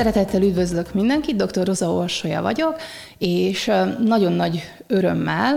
Szeretettel üdvözlök mindenkit, dr. Roza Orsolya vagyok, és nagyon nagy örömmel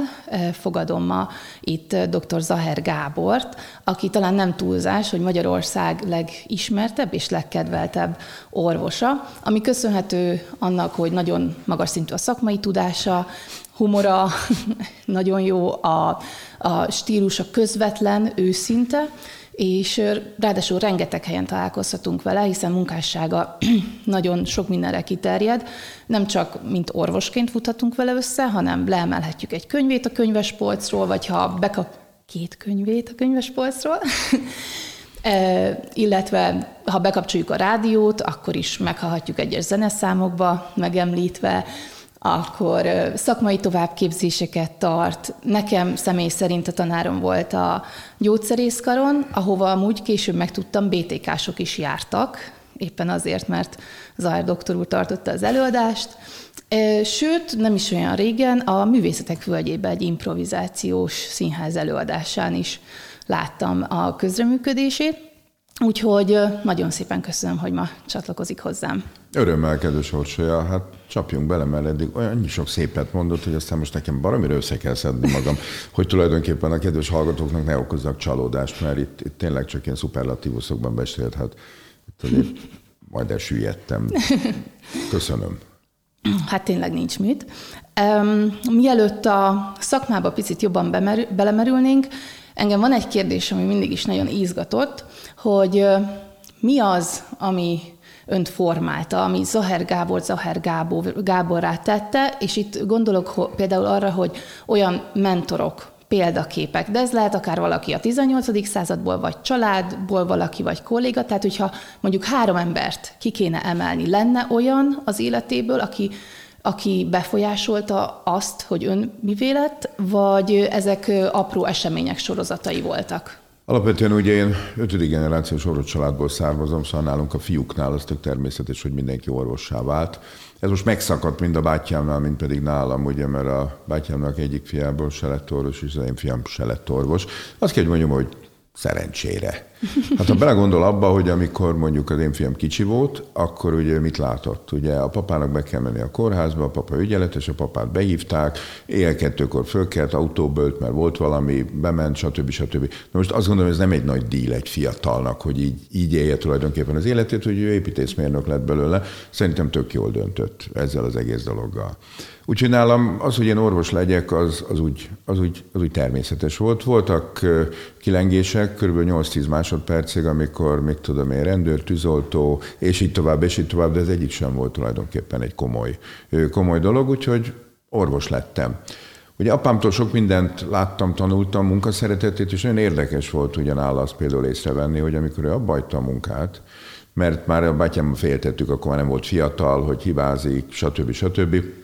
fogadom ma itt dr. Zaher Gábort, aki talán nem túlzás, hogy Magyarország legismertebb és legkedveltebb orvosa, ami köszönhető annak, hogy nagyon magas szintű a szakmai tudása, humora, nagyon jó a, a stílusa közvetlen, őszinte, és ráadásul rengeteg helyen találkozhatunk vele, hiszen munkássága nagyon sok mindenre kiterjed. Nem csak mint orvosként futhatunk vele össze, hanem leemelhetjük egy könyvét a könyvespolcról, vagy ha bekap két könyvét a könyvespolcról, illetve ha bekapcsoljuk a rádiót, akkor is meghallhatjuk egyes zeneszámokba megemlítve, akkor szakmai továbbképzéseket tart. Nekem személy szerint a tanárom volt a gyógyszerészkaron, ahova amúgy később megtudtam, BTK-sok is jártak, éppen azért, mert Zahár doktor úr tartotta az előadást. Sőt, nem is olyan régen, a Művészetek Völgyében egy improvizációs színház előadásán is láttam a közreműködését. Úgyhogy nagyon szépen köszönöm, hogy ma csatlakozik hozzám. Örömmel, kedves Orsolya, hát csapjunk bele, mert eddig olyan sok szépet mondott, hogy aztán most nekem baromira össze kell szedni magam, hogy tulajdonképpen a kedves hallgatóknak ne okozzak csalódást, mert itt, itt tényleg csak ilyen szuperlatívuszokban beszélt, hát itt majd elsüllyedtem. Köszönöm. Hát tényleg nincs mit. Um, mielőtt a szakmába picit jobban bemerül, belemerülnénk, engem van egy kérdés, ami mindig is nagyon izgatott, hogy mi az, ami önt formálta, ami Zaher Gábor Zaher Gábor, Gáborrá tette, és itt gondolok például arra, hogy olyan mentorok, példaképek, de ez lehet akár valaki a 18. századból, vagy családból valaki, vagy kolléga, tehát hogyha mondjuk három embert ki kéne emelni, lenne olyan az életéből, aki, aki befolyásolta azt, hogy ön mi lett, vagy ezek apró események sorozatai voltak? Alapvetően ugye én ötödik generációs orvos családból származom, szóval nálunk a fiúknál az tök természetes, hogy mindenki orvossá vált. Ez most megszakadt mind a bátyámnál, mind pedig nálam, ugye, mert a bátyámnak egyik fiából se lett orvos, és az én fiam se lett orvos. Azt kell, hogy mondjam, hogy Szerencsére. Hát ha belegondol abba, hogy amikor mondjuk az én fiam kicsi volt, akkor ugye mit látott? Ugye a papának be kell menni a kórházba, a papa ügyeletes, a papát behívták, éjjel kettőkor fölkelt, autóbölt, mert volt valami, bement, stb. stb. Na most azt gondolom, ez nem egy nagy díl egy fiatalnak, hogy így, így élje tulajdonképpen az életét, hogy ő építészmérnök lett belőle. Szerintem tök jól döntött ezzel az egész dologgal. Úgyhogy nálam az, hogy én orvos legyek, az, az, úgy, az, úgy, az úgy természetes volt. Voltak kilengések, kb. 8-10 másodpercig, amikor, még tudom én, rendőr, tűzoltó, és így tovább, és így tovább, de ez egyik sem volt tulajdonképpen egy komoly, komoly dolog, úgyhogy orvos lettem. Ugye apámtól sok mindent láttam, tanultam, munkaszeretetét, és nagyon érdekes volt ugyanáll azt például észrevenni, hogy amikor ő abba a munkát, mert már a bátyám féltettük, akkor már nem volt fiatal, hogy hibázik, stb. stb akkor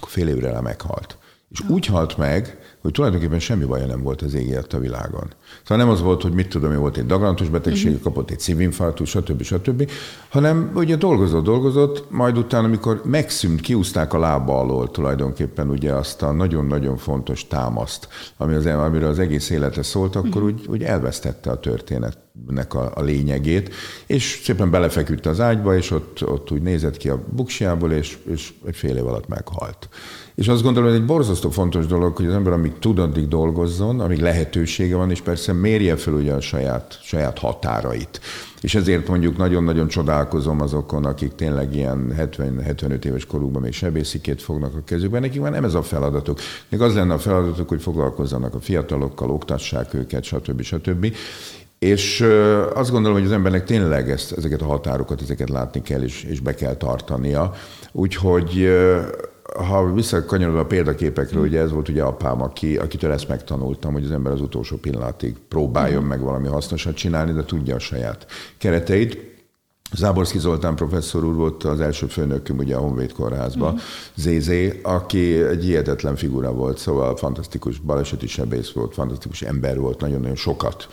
fél évre meghalt. És úgy halt meg, hogy tulajdonképpen semmi baja nem volt az ég a világon. Szóval nem az volt, hogy mit tudom, hogy volt egy daganatos betegség, uh-huh. kapott egy szívinfarktus, stb. stb., hanem ugye dolgozott, dolgozott, majd utána, amikor megszűnt, kiúzták a lába alól tulajdonképpen ugye azt a nagyon-nagyon fontos támaszt, ami az, amiről az egész élete szólt, akkor uh-huh. úgy, úgy elvesztette a történetnek a, a lényegét, és szépen belefeküdt az ágyba, és ott, ott úgy nézett ki a buksiából, és, és egy fél év alatt meghalt. És azt gondolom, hogy egy borzasztó fontos dolog, hogy az ember amíg tud, addig dolgozzon, amíg lehetősége van, és persze mérje fel ugye a saját, saját határait. És ezért mondjuk nagyon-nagyon csodálkozom azokon, akik tényleg ilyen 70-75 éves korukban még sebészikét fognak a kezükben. Nekik már nem ez a feladatuk. Még az lenne a feladatuk, hogy foglalkozzanak a fiatalokkal, oktassák őket, stb. stb. És azt gondolom, hogy az embernek tényleg ezt, ezeket a határokat, ezeket látni kell, és, és be kell tartania. Úgyhogy ha visszakanyarod a példaképekről, ugye ez volt ugye apám, aki, akitől ezt megtanultam, hogy az ember az utolsó pillanatig próbáljon mm. meg valami hasznosat csinálni, de tudja a saját kereteit. Záborszki Zoltán professzor úr volt az első főnökünk ugye a Honvéd kórházban, mm. ZZ, aki egy hihetetlen figura volt, szóval fantasztikus baleseti sebész volt, fantasztikus ember volt, nagyon-nagyon sokat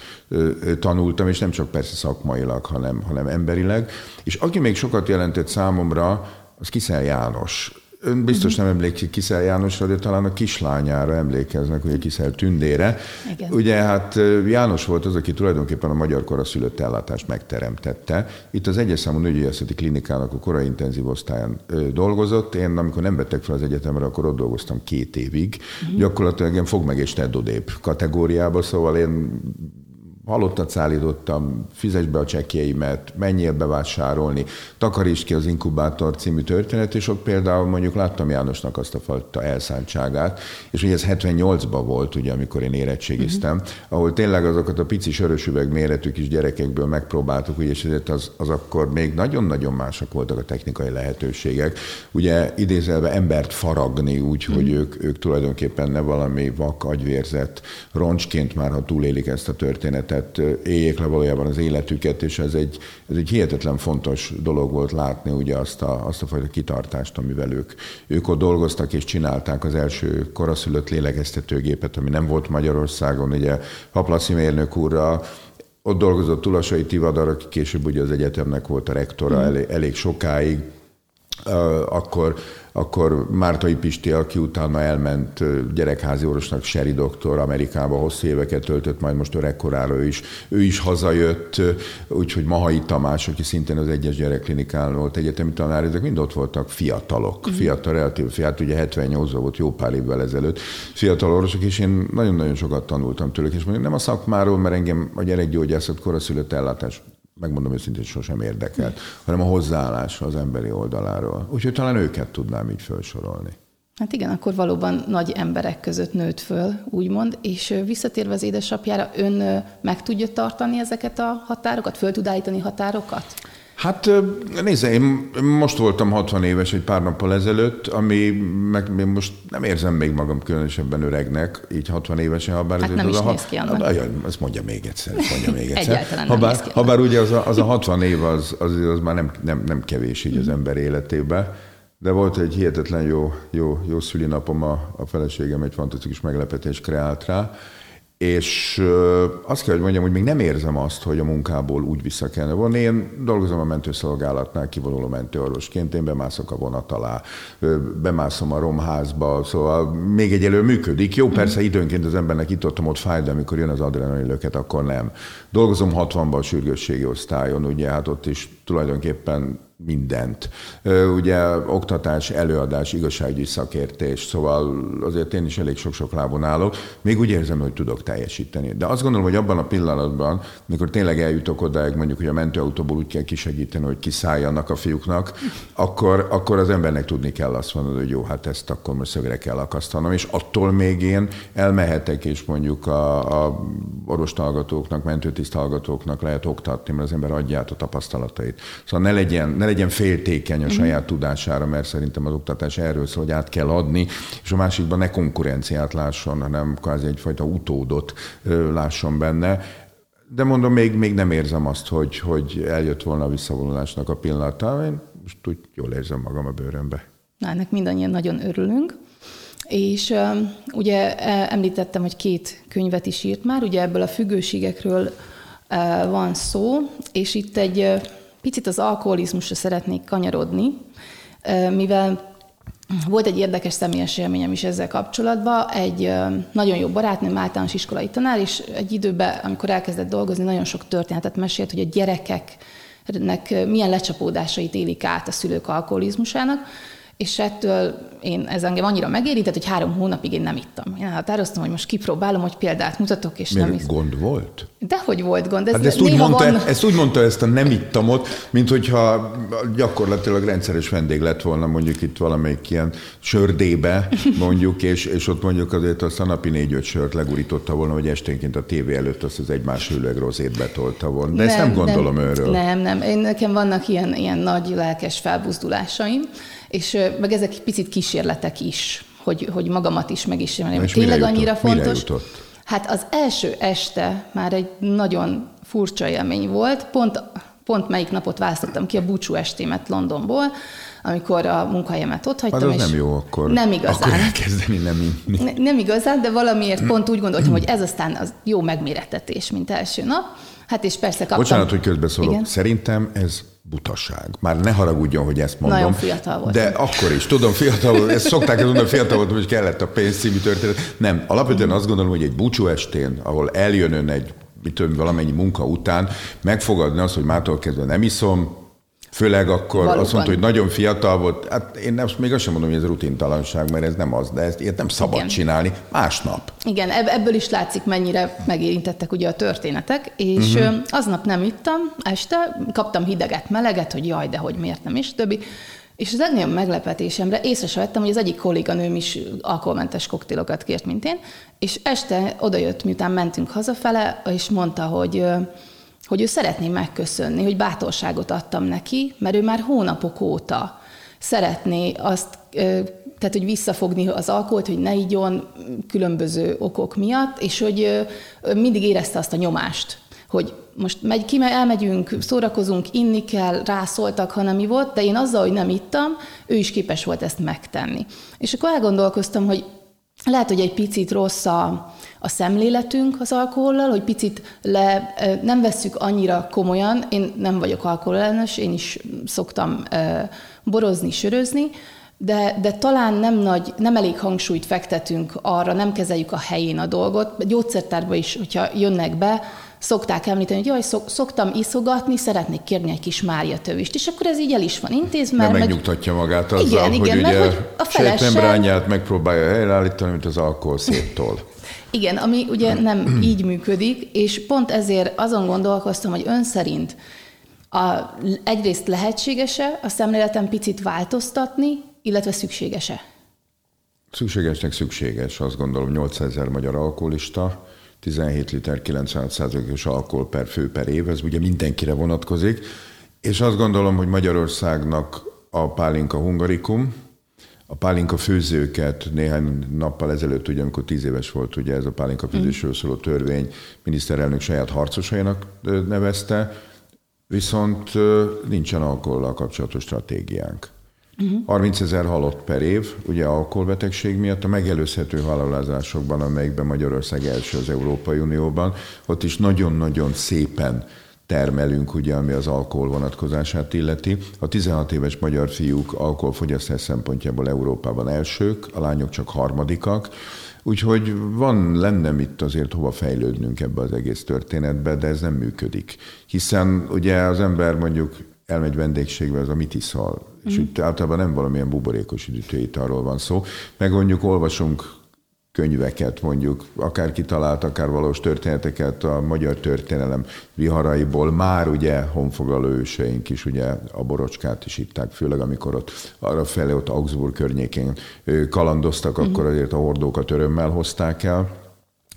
tanultam, és nem csak persze szakmailag, hanem, hanem emberileg. És aki még sokat jelentett számomra, az Kiszel János Ön biztos nem emlékszik Kiszel Jánosra, de talán a kislányára emlékeznek, ugye Kiszel Tündére. Igen. Ugye hát János volt az, aki tulajdonképpen a magyar koraszülött ellátást megteremtette. Itt az egyes számú nőgyógyászati klinikának a korai intenzív osztályán dolgozott. Én amikor nem vettek fel az egyetemre, akkor ott dolgoztam két évig. Uh-huh. Gyakorlatilag ilyen fog meg és tedd odébb kategóriába, szóval én halottat szállítottam, fizes be a csekjeimet, menjél bevásárolni, takaríts ki az inkubátor című történet, és ott például mondjuk láttam Jánosnak azt a fajta elszántságát, és ugye ez 78-ban volt, ugye, amikor én érettségiztem, uh-huh. ahol tényleg azokat a pici sörös üveg méretű kis gyerekekből megpróbáltuk, ugye, és ezért az, az akkor még nagyon-nagyon mások voltak a technikai lehetőségek. Ugye idézelve embert faragni úgy, uh-huh. hogy ők, ők tulajdonképpen ne valami vak, agyvérzett roncsként már, ha túlélik ezt a történetet, tehát éljék le valójában az életüket, és ez egy, ez egy hihetetlen fontos dolog volt látni ugye azt a, azt a fajta kitartást, amivel ők, ők ott dolgoztak és csinálták az első koraszülött lélegeztetőgépet, ami nem volt Magyarországon, ugye Haplaszi mérnök úrra, ott dolgozott Tulasai Tivadar, aki később ugye az egyetemnek volt a rektora mm. elég, elég sokáig, akkor akkor Mártai Pisti, aki utána elment gyerekházi orvosnak, Seri doktor, Amerikába hosszú éveket töltött, majd most öregkorára ő is, ő is hazajött, úgyhogy Mahai Tamás, aki szintén az egyes gyerekklinikán volt egyetemi tanár, ezek mind ott voltak fiatalok, mm. fiatal, relatív fiatal, ugye 78 volt jó pár évvel ezelőtt, fiatal orvosok, és én nagyon-nagyon sokat tanultam tőlük, és mondjuk nem a szakmáról, mert engem a gyerekgyógyászat koraszülött ellátás megmondom őszintén, sosem érdekelt, hanem a hozzáállás az emberi oldaláról. Úgyhogy talán őket tudnám így felsorolni. Hát igen, akkor valóban nagy emberek között nőtt föl, úgymond, és visszatérve az édesapjára, ön meg tudja tartani ezeket a határokat, föl tud állítani határokat? Hát nézze, én most voltam 60 éves egy pár nappal ezelőtt, ami meg én most nem érzem még magam különösebben öregnek, így 60 évesen, ha bár hát nem az is a, néz ki annak. A, ezt mondja még egyszer, ezt mondja még egyszer. Ha bár, ha bár ugye az a, az a 60 év az, az, az már nem, nem, nem kevés így az ember életében, de volt egy hihetetlen jó, jó, jó szülinapom, a, a feleségem egy fantasztikus meglepetés kreált rá, és azt kell, hogy mondjam, hogy még nem érzem azt, hogy a munkából úgy vissza kellene vonni. Én dolgozom a mentőszolgálatnál, kivonuló mentőorvosként, én bemászok a vonat alá, bemászom a romházba, szóval még egyelő működik. Jó, persze időnként az embernek itt ott, ott fáj, de amikor jön az adrenalin löket, akkor nem. Dolgozom 60-ban a sürgősségi osztályon, ugye hát ott is tulajdonképpen mindent. Ugye oktatás, előadás, igazságügyi szakértés, szóval azért én is elég sok-sok lábon állok. Még úgy érzem, hogy tudok teljesíteni. De azt gondolom, hogy abban a pillanatban, mikor tényleg eljutok odáig, mondjuk, hogy a mentőautóból úgy kell kisegíteni, hogy kiszálljanak a fiúknak, akkor, akkor az embernek tudni kell azt mondani, hogy jó, hát ezt akkor most szögre kell akasztanom, és attól még én elmehetek, és mondjuk a, a orvostallgatóknak, mentőtisztalgatóknak lehet oktatni, mert az ember adja át a tapasztalatait. Szóval ne legyen, ne legyen féltékeny a mhm. saját tudására, mert szerintem az oktatás erről szól, hogy át kell adni, és a másikban ne konkurenciát lásson, hanem kvázi egyfajta utódot lásson benne. De mondom, még, még nem érzem azt, hogy, hogy eljött volna a visszavonulásnak a pillanata. Én most úgy jól érzem magam a bőrömbe. Na, ennek mindannyian nagyon örülünk. És ugye e, említettem, hogy két könyvet is írt már, ugye ebből a függőségekről uh, van szó, és itt egy Picit az alkoholizmusra szeretnék kanyarodni, mivel volt egy érdekes személyes élményem is ezzel kapcsolatban. Egy nagyon jó barátnőm, általános iskolai tanár, és egy időben, amikor elkezdett dolgozni, nagyon sok történetet mesélt, hogy a gyerekeknek milyen lecsapódásait élik át a szülők alkoholizmusának, és ettől én, ez engem annyira megérintett, hogy három hónapig én nem ittam. Én határoztam, hogy most kipróbálom, hogy példát mutatok, és Miért nem is. gond volt? Dehogy volt gond. Ez hát ezt, úgy mondta, van... ezt úgy mondta ezt a nem ittamot, mint hogyha gyakorlatilag rendszeres vendég lett volna mondjuk itt valamelyik ilyen sördébe, mondjuk, és, és ott mondjuk azért azt a napi négy-öt sört legurította volna, hogy esténként a tévé előtt azt az egymás hűlőeg rozét betolta volna. De nem, ezt nem gondolom nem, őről. Nem, nem. Én, nekem vannak ilyen, ilyen nagy lelkes felbuzdulásaim, és meg ezek picit kísérletek is, hogy, hogy magamat is megismerjem. Tényleg jutott? annyira fontos. Mire jutott? Hát az első este már egy nagyon furcsa élmény volt, pont pont melyik napot választottam ki a búcsú estémet Londonból, amikor a munkahelyemet ott hagytam. Hát az és nem jó akkor. Nem igazán. Akkor elkezdeni nem inni. Ne, nem igazán, de valamiért pont úgy gondoltam, hogy ez aztán az jó megméretetés, mint első nap. Hát és persze kaptam. Bocsánat, hogy közbeszólok. Igen? Szerintem ez butaság. Már ne haragudjon, hogy ezt mondom. Nagyon fiatal volt. De akkor is, tudom, fiatal volt, ezt szokták ezt mondani, fiatal volt, hogy kellett a pénz című történet. Nem, alapvetően azt gondolom, hogy egy búcsú estén, ahol eljön ön egy mit tudom, valamennyi munka után, megfogadni azt, hogy mától kezdve nem iszom, Főleg akkor Valóban. azt mondta, hogy nagyon fiatal volt. Hát én nem, még azt sem mondom, hogy ez rutintalanság, mert ez nem az, de ezt ilyet nem szabad Igen. csinálni másnap. Igen, ebből is látszik, mennyire megérintettek ugye a történetek, és uh-huh. aznap nem ittam este, kaptam hideget, meleget, hogy jaj, de hogy miért nem is, többi. És az legnagyobb meglepetésemre észre sem vettem, hogy az egyik kolléganőm is alkoholmentes koktélokat kért, mint én, és este odajött, miután mentünk hazafele, és mondta, hogy hogy ő szeretné megköszönni, hogy bátorságot adtam neki, mert ő már hónapok óta szeretné azt, tehát hogy visszafogni az alkoholt, hogy ne igyon különböző okok miatt, és hogy mindig érezte azt a nyomást, hogy most megy, ki, elmegyünk, szórakozunk, inni kell, rászóltak, hanem mi volt, de én azzal, hogy nem ittam, ő is képes volt ezt megtenni. És akkor elgondolkoztam, hogy lehet, hogy egy picit rossz a, a szemléletünk az alkohollal, hogy picit le, nem vesszük annyira komolyan. Én nem vagyok alkoholellenes, én is szoktam borozni, sörözni, de, de talán nem, nagy, nem elég hangsúlyt fektetünk arra, nem kezeljük a helyén a dolgot. Gyógyszertárba is, hogyha jönnek be, szokták említeni, hogy jaj, szok, szoktam iszogatni, szeretnék kérni egy kis Mária tövist, és akkor ez így el is van intézve. Nem megnyugtatja magát azzal, igen, hogy igen, ugye hogy a felesem... megpróbálja helyreállítani, mint az alkohol széttól. Igen, ami ugye nem így működik, és pont ezért azon gondolkoztam, hogy ön szerint a, egyrészt lehetséges-e a szemléleten picit változtatni, illetve szükséges-e? Szükségesnek szükséges, azt gondolom 800 ezer magyar alkoholista, 17 liter 96%-os alkohol per fő per év, ez ugye mindenkire vonatkozik, és azt gondolom, hogy Magyarországnak a pálinka hungarikum, a pálinka főzőket néhány nappal ezelőtt, ugye, amikor tíz éves volt ugye ez a pálinka főzésről szóló törvény, miniszterelnök saját harcosainak nevezte, viszont nincsen alkohollal kapcsolatos stratégiánk. Uh-huh. 30 ezer halott per év, ugye alkoholbetegség miatt a megelőzhető halálozásokban, amelyikben Magyarország első az Európai Unióban, ott is nagyon-nagyon szépen termelünk, ugye, ami az alkohol vonatkozását illeti. A 16 éves magyar fiúk alkoholfogyasztás szempontjából Európában elsők, a lányok csak harmadikak, Úgyhogy van, lenne itt azért hova fejlődnünk ebbe az egész történetbe, de ez nem működik. Hiszen ugye az ember mondjuk elmegy vendégségbe, az a mit iszol, és mm. itt általában nem valamilyen buborékos üdítőitalról van szó. Meg mondjuk olvasunk könyveket, mondjuk akár kitalált, akár valós történeteket a magyar történelem viharaiból. Már ugye honfoglaló őseink is ugye a borocskát is itták, főleg amikor ott arra felé, ott Augsburg környékén kalandoztak, mm. akkor azért a hordókat örömmel hozták el.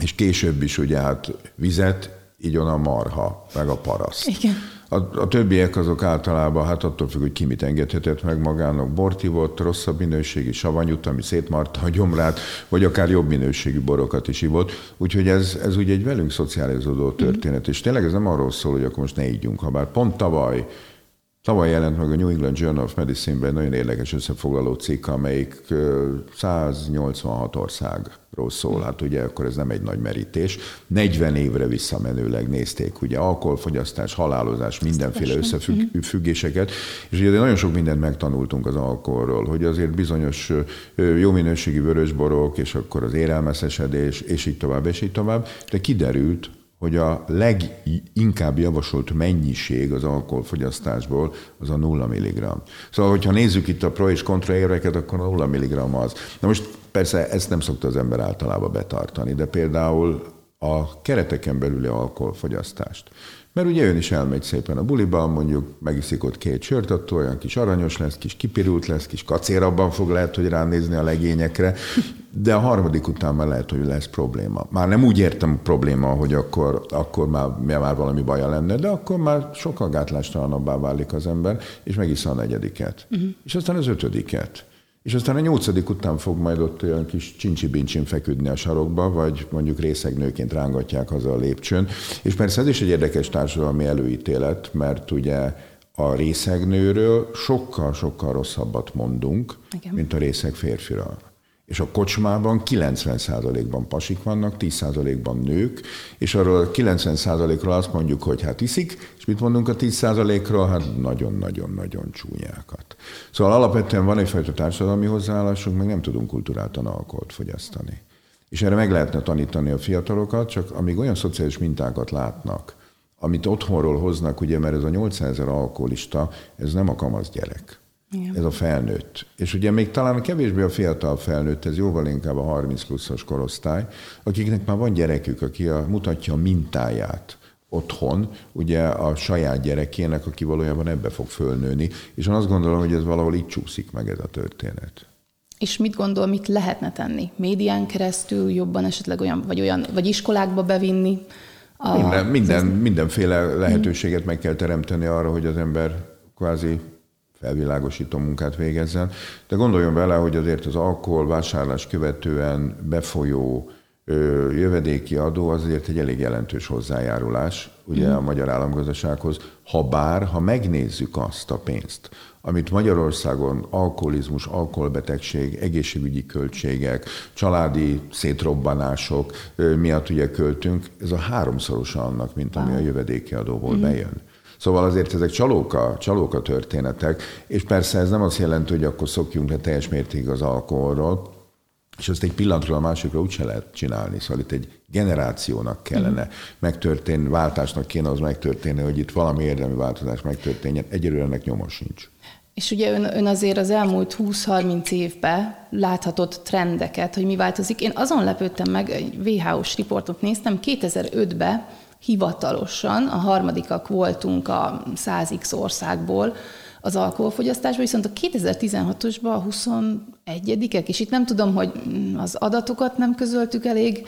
És később is ugye hát vizet, így a marha, meg a paraszt. Igen. A, a többiek azok általában, hát attól függ, hogy ki mit engedhetett meg magának, bortivott, rosszabb minőségi savanyút, ami szétmarta a gyomrát, vagy akár jobb minőségű borokat is ivott. Úgyhogy ez, ez ugye egy velünk szocializódó történet, mm. és tényleg ez nem arról szól, hogy akkor most ne ígyunk, ha bár pont tavaly Tavaly jelent meg a New England Journal of Medicine-ben nagyon érdekes összefoglaló cikk, amelyik 186 országról szól. Hát ugye akkor ez nem egy nagy merítés. 40 évre visszamenőleg nézték ugye alkoholfogyasztás, halálozás, mindenféle összefüggéseket, és ugye nagyon sok mindent megtanultunk az alkoholról, hogy azért bizonyos jó minőségi vörösborok, és akkor az érelmeszesedés, és így tovább, és így tovább, de kiderült, hogy a leginkább javasolt mennyiség az alkoholfogyasztásból az a 0 mg. Szóval, hogyha nézzük itt a pro és kontra érveket, akkor a 0 mg az. Na most persze ezt nem szokta az ember általában betartani, de például a kereteken belüli alkoholfogyasztást. Mert ugye ön is elmegy szépen a buliban, mondjuk megiszik ott két sört, attól olyan kis aranyos lesz, kis kipirult lesz, kis kacérabban fog lehet, hogy ránézni a legényekre, de a harmadik után már lehet, hogy lesz probléma. Már nem úgy értem probléma, hogy akkor, akkor már, már valami baja lenne, de akkor már sokkal gátlástalanabbá válik az ember, és megissza a negyediket. Uh-huh. És aztán az ötödiket. És aztán a nyolcadik után fog majd ott olyan kis csincsi feküdni a sarokba, vagy mondjuk részegnőként rángatják haza a lépcsőn. És persze ez is egy érdekes társadalmi előítélet, mert ugye a részegnőről sokkal-sokkal rosszabbat mondunk, Igen. mint a részeg férfiról. És a kocsmában 90%-ban pasik vannak, 10%-ban nők, és arról a 90%-ról azt mondjuk, hogy hát iszik, és mit mondunk a 10%-ról? Hát nagyon-nagyon-nagyon csúnyákat. Szóval alapvetően van egyfajta társadalmi hozzáállásunk, meg nem tudunk kulturáltan alkoholt fogyasztani. És erre meg lehetne tanítani a fiatalokat, csak amíg olyan szociális mintákat látnak, amit otthonról hoznak, ugye, mert ez a 800 ezer alkoholista, ez nem a kamasz gyerek. Igen. Ez a felnőtt. És ugye még talán kevésbé a fiatal felnőtt, ez jóval inkább a 30 pluszos korosztály, akiknek már van gyerekük, aki a, mutatja a mintáját otthon, ugye a saját gyerekének, aki valójában ebbe fog fölnőni, és én azt gondolom, hogy ez valahol így csúszik meg ez a történet. És mit gondol, mit lehetne tenni? Médián keresztül jobban esetleg olyan, vagy olyan, vagy iskolákba bevinni? A, minden, minden, mindenféle lehetőséget meg kell teremteni arra, hogy az ember kvázi felvilágosító munkát végezzen. De gondoljon bele, hogy azért az alkohol vásárlás követően befolyó jövedéki adó azért egy elég jelentős hozzájárulás ugye mm. a magyar államgazdasághoz, ha bár, ha megnézzük azt a pénzt, amit Magyarországon alkoholizmus, alkoholbetegség, egészségügyi költségek, családi szétrobbanások miatt ugye költünk, ez a háromszorosa annak, mint ami a jövedéki adóból mm. bejön. Szóval azért ezek csalóka, csalóka történetek, és persze ez nem azt jelenti, hogy akkor szokjunk le teljes mértékig az alkoholról, és azt egy pillanatról a másikra úgyse lehet csinálni. Szóval itt egy generációnak kellene mm. megtörténni, váltásnak kéne az megtörténni, hogy itt valami érdemi változás megtörténjen. Egyelőre ennek nyoma sincs. És ugye ön, ön azért az elmúlt 20-30 évben láthatott trendeket, hogy mi változik. Én azon lepődtem meg, egy WHO-s riportot néztem, 2005-ben hivatalosan a harmadikak voltunk a 100x országból az alkoholfogyasztásban, viszont a 2016-osban a 21-ek, és itt nem tudom, hogy az adatokat nem közöltük elég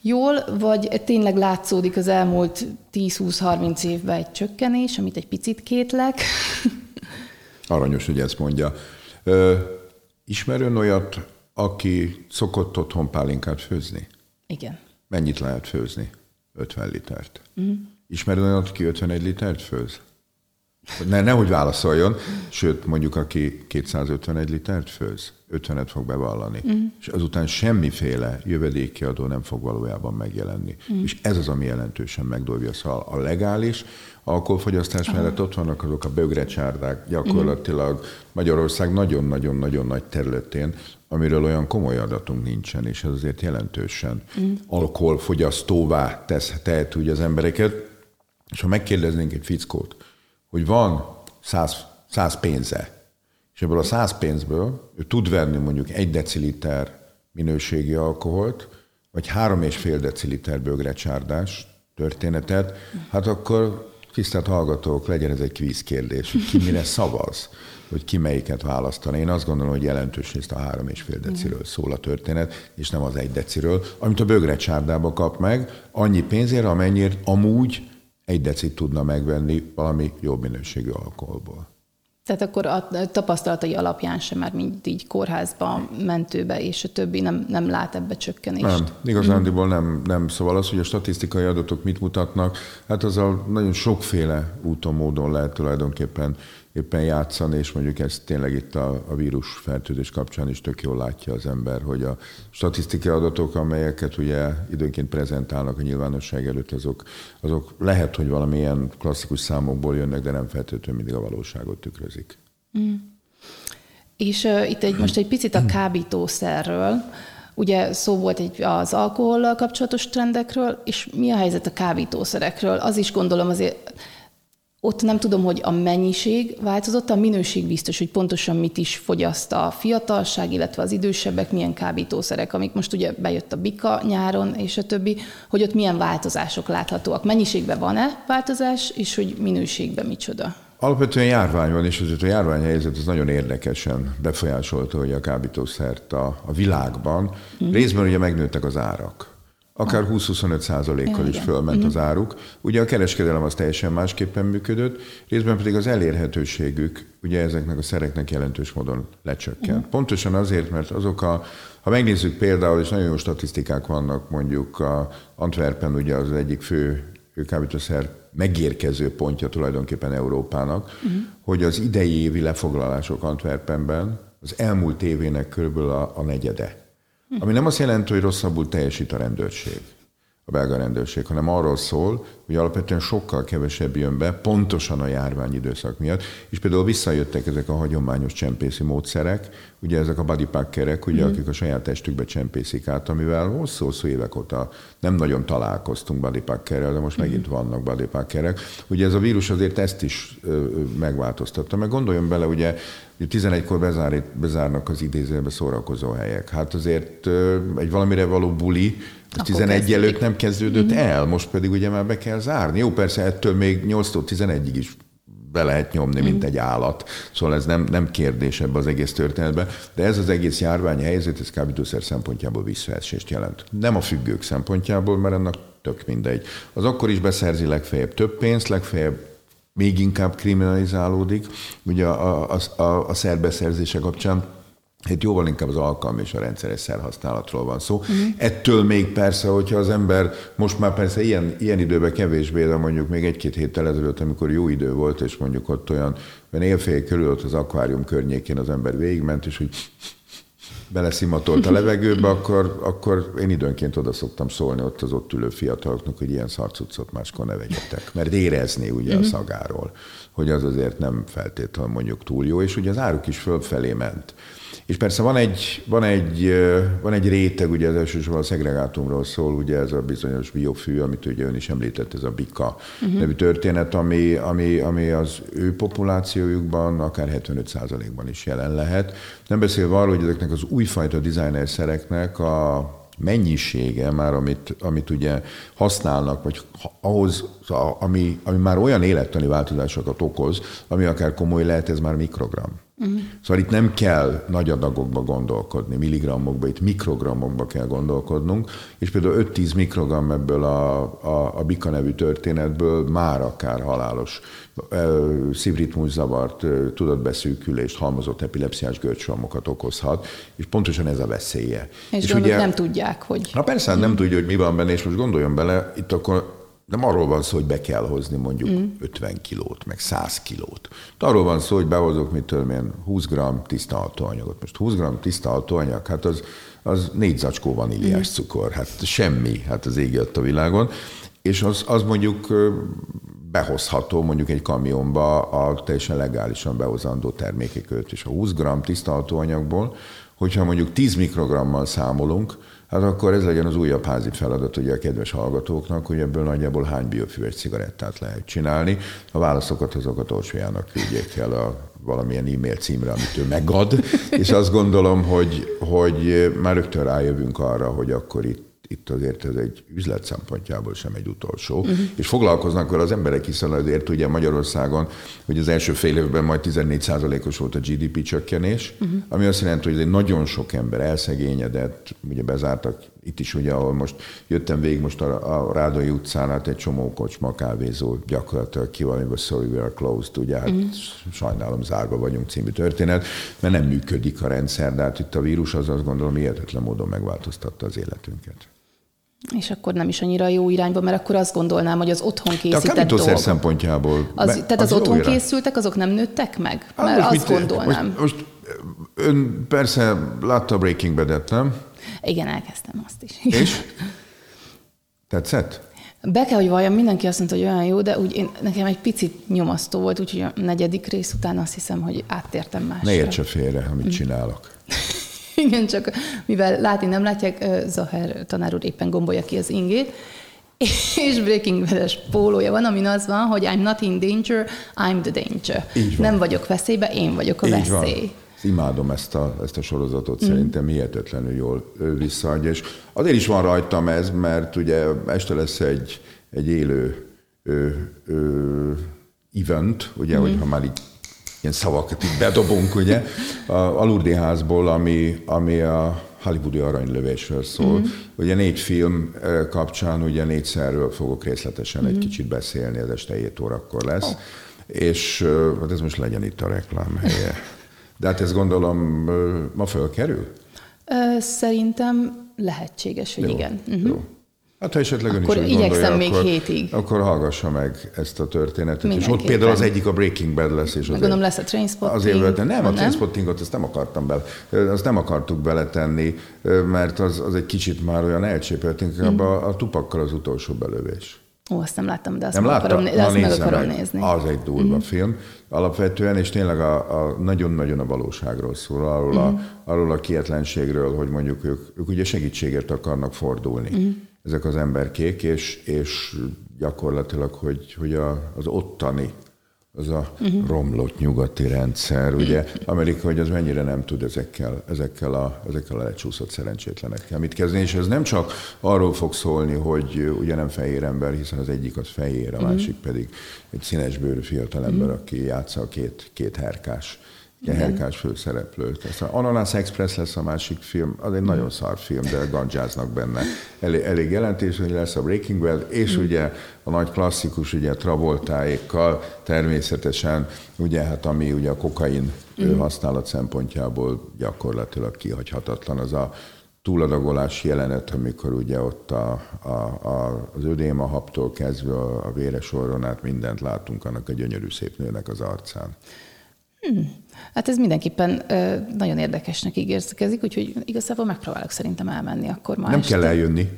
jól, vagy tényleg látszódik az elmúlt 10-20-30 évben egy csökkenés, amit egy picit kétlek. Aranyos, hogy ezt mondja. Ö, ismerőn olyat, aki szokott otthon pálinkát főzni? Igen. Mennyit lehet főzni? 50 litert. Uh-huh. Ismered olyan, aki 51 litert főz? Ne, nehogy válaszoljon, sőt, mondjuk aki 251 litert főz, 50-et fog bevallani, uh-huh. és azután semmiféle jövedéki adó nem fog valójában megjelenni. Uh-huh. És ez az, ami jelentősen megdolgja. Szóval a legális alkoholfogyasztás uh-huh. mellett ott vannak azok a bögrecsárdák, gyakorlatilag. Magyarország nagyon-nagyon-nagyon nagy területén, amiről olyan komoly adatunk nincsen, és ez azért jelentősen uh-huh. alkoholfogyasztóvá tesz, tehet úgy az embereket. És ha megkérdeznénk egy fickót, hogy van száz, száz pénze, és ebből a száz pénzből ő tud venni mondjuk egy deciliter minőségi alkoholt, vagy három és fél deciliter bögrecsárdás történetet, hát akkor tisztelt hallgatók, legyen ez egy kvíz kérdés, hogy ki mire szavaz, hogy ki melyiket választani. Én azt gondolom, hogy jelentős részt a három és fél deciről szól a történet, és nem az egy deciről, amit a bögrecsárdába kap meg, annyi pénzért, amennyire amúgy egy decit tudna megvenni valami jobb minőségű alkoholból. Tehát akkor a tapasztalatai alapján sem már mind így kórházba, mentőbe és a többi nem, nem lát ebbe csökkenést. Nem, igazándiból nem, nem. Szóval az, hogy a statisztikai adatok mit mutatnak, hát az a nagyon sokféle úton, módon lehet tulajdonképpen éppen játszani, és mondjuk ezt tényleg itt a, a vírus fertőzés kapcsán is tök jól látja az ember, hogy a statisztikai adatok, amelyeket ugye időnként prezentálnak a nyilvánosság előtt, azok, azok lehet, hogy valamilyen klasszikus számokból jönnek, de nem feltétlenül mindig a valóságot tükrözik. Mm. És uh, itt egy, most egy picit a kábítószerről. Ugye szó volt egy, az alkohollal kapcsolatos trendekről, és mi a helyzet a kábítószerekről? Az is gondolom azért ott nem tudom, hogy a mennyiség változott, a minőség biztos, hogy pontosan mit is fogyaszt a fiatalság, illetve az idősebbek, milyen kábítószerek, amik most ugye bejött a bika nyáron, és a többi, hogy ott milyen változások láthatóak. Mennyiségben van-e változás, és hogy minőségben micsoda? Alapvetően járvány van, és azért a járványhelyzet az nagyon érdekesen befolyásolta hogy a kábítószert a, a világban. Mm. Részben ugye megnőttek az árak akár 20-25 százalékkal is fölment az áruk. Ugye a kereskedelem az teljesen másképpen működött, részben pedig az elérhetőségük ugye ezeknek a szereknek jelentős módon lecsökkent. Pontosan azért, mert azok a, ha megnézzük például, és nagyon jó statisztikák vannak, mondjuk a Antwerpen ugye az egyik fő kábítószer megérkező pontja tulajdonképpen Európának, uh-huh. hogy az idei évi lefoglalások Antwerpenben az elmúlt évének körülbelül a, a negyede. Ami nem azt jelenti, hogy rosszabbul teljesít a rendőrség, a belga rendőrség, hanem arról szól, hogy alapvetően sokkal kevesebb jön be, pontosan a járvány időszak miatt, és például visszajöttek ezek a hagyományos csempészi módszerek, ugye ezek a bodypackerek, ugye, mm. akik a saját testükbe csempészik át, amivel hosszú-hosszú évek óta nem nagyon találkoztunk bodypackerrel, de most mm. megint vannak bodypackerek. Ugye ez a vírus azért ezt is megváltoztatta, meg gondoljon bele, ugye 11-kor bezár, bezárnak az idézőbe szórakozó helyek. Hát azért egy valamire való buli, az 11 előtt nem kezdődött mm. el, most pedig ugye már be kell zárni. Jó, persze ettől még 8-tól 11-ig is be lehet nyomni, mint egy állat. Szóval ez nem, nem kérdés ebbe az egész történetben. De ez az egész járvány helyzet, ez kábítószer szempontjából visszaesést jelent. Nem a függők szempontjából, mert ennek tök mindegy. Az akkor is beszerzi legfeljebb több pénzt, legfeljebb még inkább kriminalizálódik. Ugye a, a, a, a szerbeszerzése kapcsán Hát jóval inkább az alkalmi és a rendszeres szerhasználatról van szó. Uh-huh. Ettől még persze, hogyha az ember most már persze ilyen, ilyen időben kevésbé, de mondjuk még egy-két héttel ezelőtt, amikor jó idő volt, és mondjuk ott olyan, olyan élfél körül ott az akvárium környékén az ember végigment, és hogy beleszimatolt a levegőbe, akkor, akkor én időnként oda szoktam szólni ott az ott ülő fiataloknak, hogy ilyen szarcucot máskor ne vegyetek. Mert érezni ugye uh-huh. a szagáról, hogy az azért nem feltétlenül mondjuk túl jó, és ugye az áruk is fölfelé ment. És persze van egy, van egy, van egy réteg, ugye az elsősorban a szegregátumról szól, ugye ez a bizonyos biofű, amit ugye ön is említett, ez a Bika uh-huh. nevű történet, ami, ami, ami az ő populációjukban akár 75%-ban is jelen lehet. Nem beszélve arról, hogy ezeknek az újfajta designer szereknek a mennyisége már, amit, amit ugye használnak, vagy ahhoz, ami, ami már olyan élettani változásokat okoz, ami akár komoly lehet, ez már mikrogram. Uh-huh. Szóval itt nem kell nagy adagokba gondolkodni, milligrammokba, itt mikrogramokba kell gondolkodnunk, és például 5-10 mikrogram ebből a, a, a Bika nevű történetből már akár halálos szívritmuszavart, tudatbeszűkülést, halmozott epilepsziás görcsromokat okozhat, és pontosan ez a veszélye. És, és ugye, nem tudják, hogy... Na persze, nem tudja, hogy mi van benne, és most gondoljon bele, itt akkor nem arról van szó, hogy be kell hozni mondjuk mm. 50 kilót, meg 100 kilót. De arról van szó, hogy behozok, mit tudom én, 20 g tiszta hatóanyagot. Most 20 g tiszta hatóanyag, hát az, az négy zacskó vaníliás mm. cukor, hát semmi, hát az ég a világon. És az, az mondjuk behozható mondjuk egy kamionba a teljesen legálisan behozandó termékek között. És a 20 g tiszta hatóanyagból, hogyha mondjuk 10 mikrogrammal számolunk, hát akkor ez legyen az újabb házi feladat ugye a kedves hallgatóknak, hogy ebből nagyjából hány biofüves cigarettát lehet csinálni. A válaszokat azokat Orsolyanak küldjék el a valamilyen e-mail címre, amit ő megad, és azt gondolom, hogy, hogy már rögtön rájövünk arra, hogy akkor itt itt azért ez egy üzlet szempontjából sem egy utolsó. Uh-huh. És foglalkoznak vele az emberek, hiszen azért ugye Magyarországon, hogy az első fél évben majd 14%-os volt a GDP csökkenés, uh-huh. ami azt jelenti, hogy nagyon sok ember elszegényedett, ugye bezártak itt is ugye, ahol most jöttem végig most a, a Rádai utcán, hát egy csomó kocsma, kávézó gyakorlatilag ki van, hogy sorry, we are closed, ugye, hát uh-huh. sajnálom, zárva vagyunk című történet, mert nem működik a rendszer, de hát itt a vírus az azt gondolom hihetetlen módon megváltoztatta az életünket. És akkor nem is annyira jó irányba, mert akkor azt gondolnám, hogy az otthon készített De a dolgok. szempontjából. Az, tehát az, az otthon irány. készültek, azok nem nőttek meg? Hát mert azt mit, gondolnám. Most, most ön persze látta a Breaking Bad-et, nem? Igen, elkezdtem azt is. És? Tetszett? Be kell, hogy valljam, mindenki azt mondta, hogy olyan jó, de úgy én, nekem egy picit nyomasztó volt, úgyhogy a negyedik rész után azt hiszem, hogy áttértem másra. Ne értse félre, amit csinálok. Igen, csak mivel látni nem látják, Zaher tanár úr éppen gombolja ki az ingét, és Breaking bad pólója van, amin az van, hogy I'm not in danger, I'm the danger. Nem vagyok veszélybe, én vagyok a Így veszély. Van. Imádom ezt a, ezt a sorozatot, mm. szerintem hihetetlenül jól visszaadja, és azért is van rajtam ez, mert ugye este lesz egy, egy élő ö, ö, event, ugye, mm. hogy ha már így ilyen szavakat itt bedobunk, ugye, a Alurdi házból, ami, ami a hollywoodi aranylövésről szól. Uh-huh. Ugye négy film kapcsán ugye négyszerről fogok részletesen uh-huh. egy kicsit beszélni, ez este 7 órakor lesz. Oh. És hát ez most legyen itt a reklám helye. De hát ezt gondolom ma fölkerül? Szerintem lehetséges, hogy jó, igen. Uh-huh. Jó. Hát ha esetleg ön akkor is igyekszem gondolja, még akkor, hétig. Akkor hallgassa meg ezt a történetet. És ott például az egyik a Breaking Bad lesz. És azért, Gondolom lesz a Trainspotting. Azért vette. Nem, a Trainspottingot azt nem akartam bele, azt nem akartuk beletenni, mert az, az egy kicsit már olyan elcsépelt, inkább mm. a, a tupakkal az utolsó belövés. Ó, azt nem láttam, de azt, nem meg, látta? akarom, de azt meg akarom meg. nézni. Az egy durva mm. film alapvetően, és tényleg a, a nagyon-nagyon a valóságról szól, arról, mm. a, mhm. arról a kietlenségről, hogy mondjuk ők, ők ugye segítségért akarnak fordulni. Mm ezek az emberkék, és, és gyakorlatilag, hogy, hogy a, az ottani, az a uh-huh. romlott nyugati rendszer, ugye Amerika, hogy az mennyire nem tud ezekkel, ezekkel, a, ezekkel a lecsúszott szerencsétlenekkel mit kezdeni, és ez nem csak arról fog szólni, hogy ugye nem fehér ember, hiszen az egyik az fehér, a uh-huh. másik pedig egy színesbőrű fiatalember, uh-huh. aki játsza a két, két herkás Herkás főszereplőt. Aztán Ananas Express lesz a másik film, az egy nagyon szar film, de gandzsáznak benne. Elég, elég jelentés, hogy lesz a Breaking Bad, és mm. ugye a nagy klasszikus, ugye Travoltáékkal természetesen, ugye hát ami ugye a kokain mm. használat szempontjából gyakorlatilag kihagyhatatlan, az a túladagolás jelenet, amikor ugye ott a, a, a, az ödéma haptól kezdve a, a véres orron át mindent látunk annak a gyönyörű szép nőnek az arcán. Hmm. Hát ez mindenképpen ö, nagyon érdekesnek ígérkezik, úgyhogy igazából megpróbálok szerintem elmenni akkor már. Nem este. kell eljönni.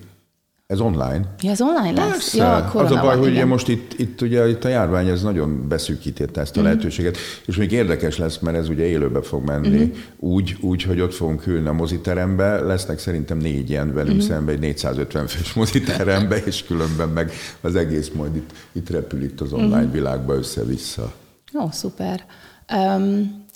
Ez online. Ja, ez online lesz? Persze. Ja, az a baj, van, hogy ugye most itt, itt, ugye, itt a járvány ez nagyon beszűkítette ezt a mm. lehetőséget, és még érdekes lesz, mert ez ugye élőbe fog menni, mm. úgy, úgy, hogy ott fogunk ülni a moziterembe, lesznek szerintem négyen velünk mm. szemben egy 450 fős moziterembe, és különben meg az egész majd itt, itt repül itt az online mm. világba össze-vissza. Ó, szuper. Um,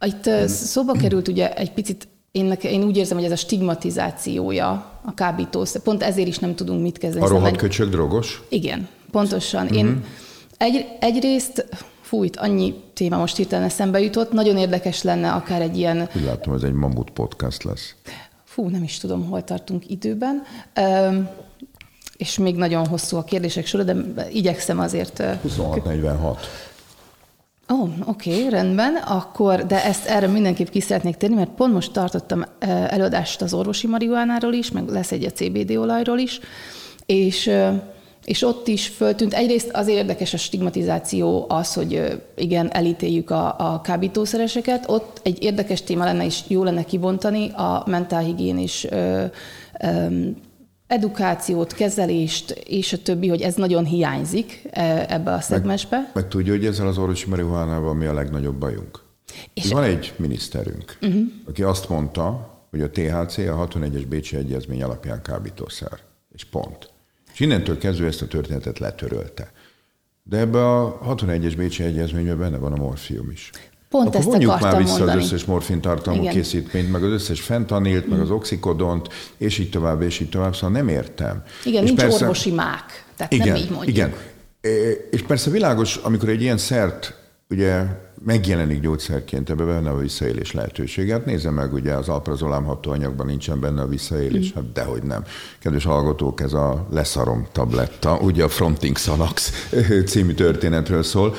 itt szóba került ugye egy picit, én, én úgy érzem, hogy ez a stigmatizációja a kábítószer. Pont ezért is nem tudunk mit kezdeni. A rohadt köcsög drogos? Igen, pontosan. Uh-huh. Én mhm. egy, egyrészt fújt, annyi téma most hirtelen eszembe jutott, nagyon érdekes lenne akár egy ilyen... Úgy látom, ez egy mamut podcast lesz. Fú, nem is tudom, hol tartunk időben. Um, és még nagyon hosszú a kérdések sora, de igyekszem azért... 26-46. Ó, oh, oké, okay, rendben, akkor, de ezt erre mindenképp ki szeretnék térni, mert pont most tartottam előadást az orvosi marihuánáról is, meg lesz egy a CBD olajról is, és és ott is föltűnt, egyrészt az érdekes a stigmatizáció az, hogy igen, elítéljük a, a kábítószereseket, ott egy érdekes téma lenne, és jó lenne kibontani a mentálhigiénis edukációt, kezelést és a többi, hogy ez nagyon hiányzik e, ebbe a szegmensbe. Meg, meg tudja, hogy ezzel az orvosi marihuánával mi a legnagyobb bajunk? És Van egy miniszterünk, uh-huh. aki azt mondta, hogy a THC a 61-es Bécsi Egyezmény alapján kábítószer. És pont. És innentől kezdve ezt a történetet letörölte. De ebbe a 61-es Bécsi Egyezményben benne van a morfium is. Pont Akkor ezt vonjuk már vissza mondani. az összes morfintartalmú Igen. készítményt, meg az összes fentanilt, meg az oxikodont, és így tovább, és így tovább, szóval nem értem. Igen, és nincs persze, orvosi mák, tehát igen, nem így mondjuk. Igen, és persze világos, amikor egy ilyen szert ugye megjelenik gyógyszerként, ebbe benne a visszaélés lehetősége. Hát nézze meg, ugye az alprazolám hatóanyagban nincsen benne a visszaélés, mm. hát dehogy nem. Kedves hallgatók, ez a leszarom tabletta, ugye a Fronting Salax című történetről szól.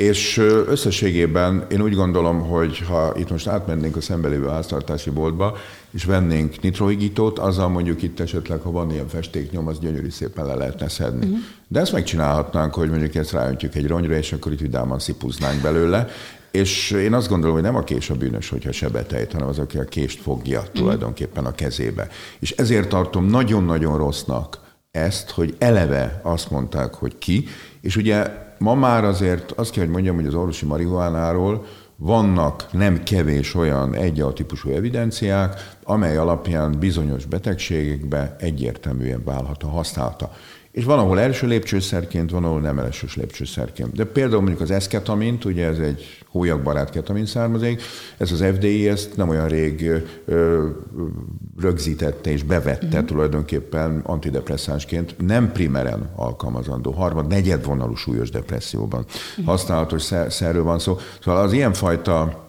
És összességében én úgy gondolom, hogy ha itt most átmennénk a szembelévő háztartási boltba, és vennénk nitrohigítót, azzal mondjuk itt esetleg, ha van ilyen festéknyom, az gyönyörű szépen le lehetne szedni. Uh-huh. De ezt megcsinálhatnánk, hogy mondjuk ezt ráöntjük egy rongyra, és akkor itt vidáman szipuznánk belőle. És én azt gondolom, hogy nem a kés a bűnös, hogyha sebetejt, hanem az, aki a kést fogja uh-huh. tulajdonképpen a kezébe. És ezért tartom nagyon-nagyon rossznak ezt, hogy eleve azt mondták, hogy ki, és ugye ma már azért azt kell, hogy mondjam, hogy az orvosi marihuánáról vannak nem kevés olyan egyal típusú evidenciák, amely alapján bizonyos betegségekbe egyértelműen válhat a használata. És van, ahol első lépcsőszerként, van, ahol nem elsős lépcsőszerként. De például mondjuk az eszketamint, ugye ez egy hólyagbarát ketamin származék, ez az FDI ezt nem olyan rég ö, rögzítette és bevette uh-huh. tulajdonképpen antidepresszánsként, nem primeren alkalmazandó, harmad, negyedvonalú súlyos depresszióban uh-huh. használatos szerről van szó. Szóval az ilyenfajta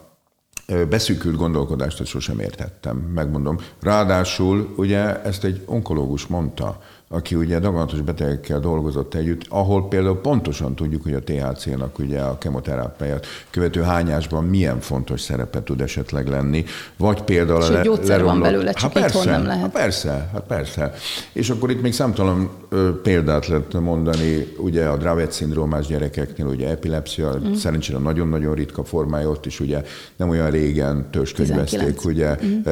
beszűkült gondolkodást ezt sosem értettem, megmondom. Ráadásul ugye ezt egy onkológus mondta, aki ugye daganatos betegekkel dolgozott együtt, ahol például pontosan tudjuk, hogy a THC-nak ugye a kemoterápiát követő hányásban milyen fontos szerepe tud esetleg lenni, vagy például... És a gyógyszer leromlott... van belőle, csak hát persze, nem lehet. Hát persze, hát persze. És akkor itt még számtalan példát lehet mondani, ugye a Dravet szindrómás gyerekeknél, ugye epilepsia, mm. szerencsére nagyon-nagyon ritka formája, ott is ugye nem olyan régen törzskönyvezték ugye mm.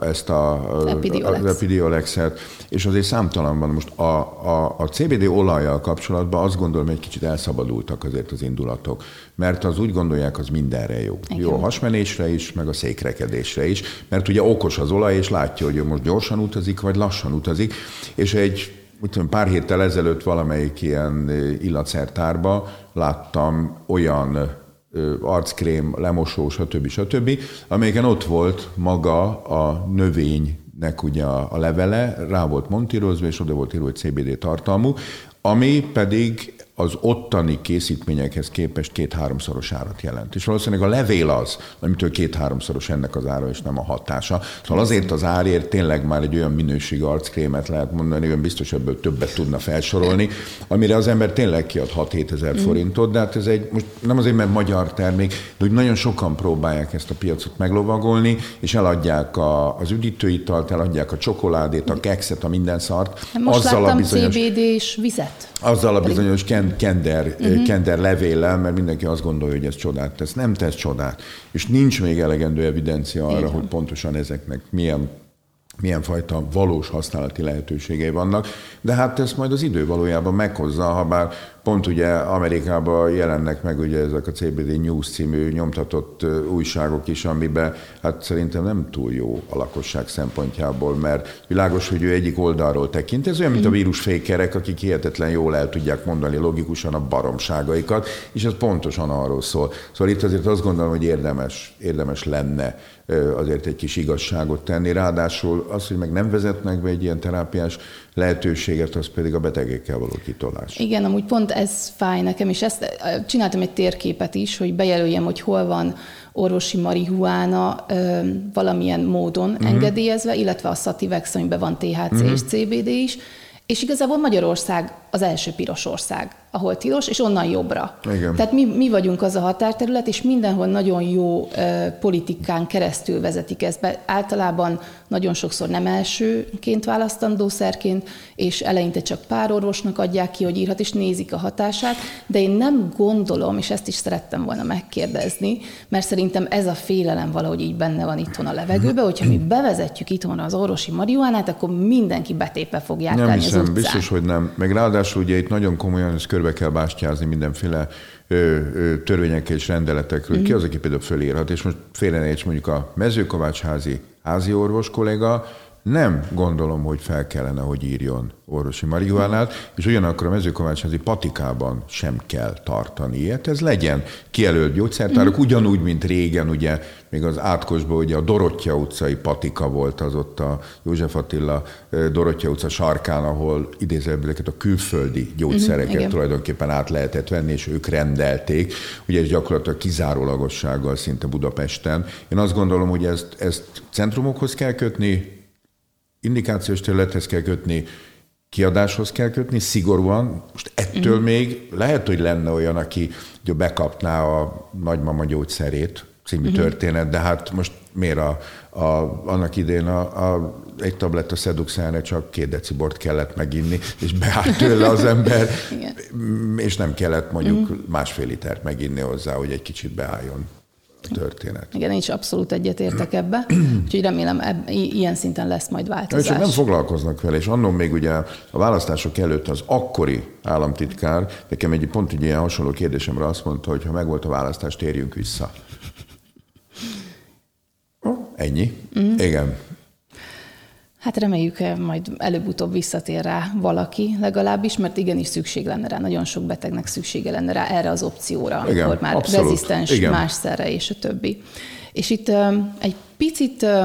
ezt a, Epidiolex. az epidiolexet, és azért számtalan van. Most a, a, a CBD olajjal kapcsolatban azt gondolom, hogy egy kicsit elszabadultak azért az indulatok, mert az úgy gondolják, az mindenre jó. Igen. Jó a hasmenésre is, meg a székrekedésre is, mert ugye okos az olaj, és látja, hogy ő most gyorsan utazik, vagy lassan utazik, és egy úgy tudom, pár héttel ezelőtt valamelyik ilyen illatszertárba láttam olyan arckrém, lemosó, stb. stb., amelyiken ott volt maga a növény nek ugye a, a levele, rá volt montírozva, és oda volt írva, hogy CBD tartalmú, ami pedig az ottani készítményekhez képest két-háromszoros árat jelent. És valószínűleg a levél az, amitől két-háromszoros ennek az ára, és nem a hatása. Szóval azért az árért tényleg már egy olyan minőségű arckrémet lehet mondani, hogy biztos ebből többet tudna felsorolni, amire az ember tényleg kiad 6-7 ezer forintot, de hát ez egy, most nem azért, mert magyar termék, de úgy nagyon sokan próbálják ezt a piacot meglovagolni, és eladják a, az üdítőitalt, eladják a csokoládét, a kekszet, a minden szart. Most azzal a bizonyos, CBD és vizet. Azzal a bizonyos kender, uh-huh. kender levéllel, mert mindenki azt gondolja, hogy ez csodát tesz. Nem tesz csodát. És nincs még elegendő evidencia arra, Igen. hogy pontosan ezeknek milyen milyen fajta valós használati lehetőségei vannak, de hát ezt majd az idő valójában meghozza, ha bár pont ugye Amerikában jelennek meg ugye ezek a CBD News című nyomtatott újságok is, amiben hát szerintem nem túl jó a lakosság szempontjából, mert világos, hogy ő egyik oldalról tekint. Ez olyan, mint a vírusfékerek, akik hihetetlen jól el tudják mondani logikusan a baromságaikat, és ez pontosan arról szól. Szóval itt azért azt gondolom, hogy érdemes, érdemes lenne azért egy kis igazságot tenni. Ráadásul az, hogy meg nem vezetnek be egy ilyen terápiás lehetőséget, az pedig a betegekkel való kitolás. Igen, amúgy pont ez fáj nekem, és ezt csináltam egy térképet is, hogy bejelöljem, hogy hol van orvosi marihuána ö, valamilyen módon uh-huh. engedélyezve, illetve a Sativex, amiben van THC uh-huh. és CBD is, és igazából Magyarország az első piros ország, ahol tilos, és onnan jobbra. Igen. Tehát mi, mi vagyunk az a határterület, és mindenhol nagyon jó uh, politikán keresztül vezetik ezt be. Általában nagyon sokszor nem elsőként választandó szerként, és eleinte csak pár orvosnak adják ki, hogy írhat, és nézik a hatását, de én nem gondolom, és ezt is szerettem volna megkérdezni, mert szerintem ez a félelem valahogy így benne van itthon a levegőben, hogyha mi bevezetjük itthon az orvosi marihuánát, akkor mindenki betépe fog járni az utcán. biztos, hogy nem. Meg ráadásul ugye itt nagyon komolyan ezt körbe kell bástyázni mindenféle ö, ö, törvényekkel és rendeletekről. Mm. Ki az, aki például fölírhat, és most félre mondjuk a mezőkovácsházi házi orvos kolléga, nem gondolom, hogy fel kellene, hogy írjon orvosi marihuánát, és ugyanakkor a mezőkovácsházi patikában sem kell tartani ilyet. Ez legyen kijelölt gyógyszertárak, ugyanúgy, mint régen, ugye, még az átkosban ugye a Dorottya utcai patika volt az ott a József Attila Dorottya utca sarkán, ahol idézőbbeket a külföldi gyógyszereket uh-huh, tulajdonképpen át lehetett venni, és ők rendelték. Ugye ez gyakorlatilag kizárólagossággal szinte Budapesten. Én azt gondolom, hogy ezt, ezt centrumokhoz kell kötni, indikációs területhez kell kötni, kiadáshoz kell kötni, szigorúan. Most ettől mm. még lehet, hogy lenne olyan, aki ugye bekapná a nagymama gyógyszerét, című mm-hmm. történet, de hát most miért a, a, annak idén a, a, egy tabletta szeduxára csak két deci bort kellett meginni, és beállt tőle az ember, és nem kellett mondjuk mm. másfél litert meginni hozzá, hogy egy kicsit beálljon történet. Igen, én is abszolút egyetértek ebbe, úgyhogy remélem eb- ilyen szinten lesz majd változás. És nem foglalkoznak vele, és annól még ugye a választások előtt az akkori államtitkár nekem egy pont egy ilyen hasonló kérdésemre azt mondta, hogy ha megvolt a választás, térjünk vissza. Ennyi? Mm. Igen. Hát reméljük, eh, majd előbb-utóbb visszatér rá valaki legalábbis, mert igenis szükség lenne rá, nagyon sok betegnek szüksége lenne rá erre az opcióra, Igen, amikor már abszolút. rezisztens Igen. más szerre és a többi. És itt uh, egy picit uh,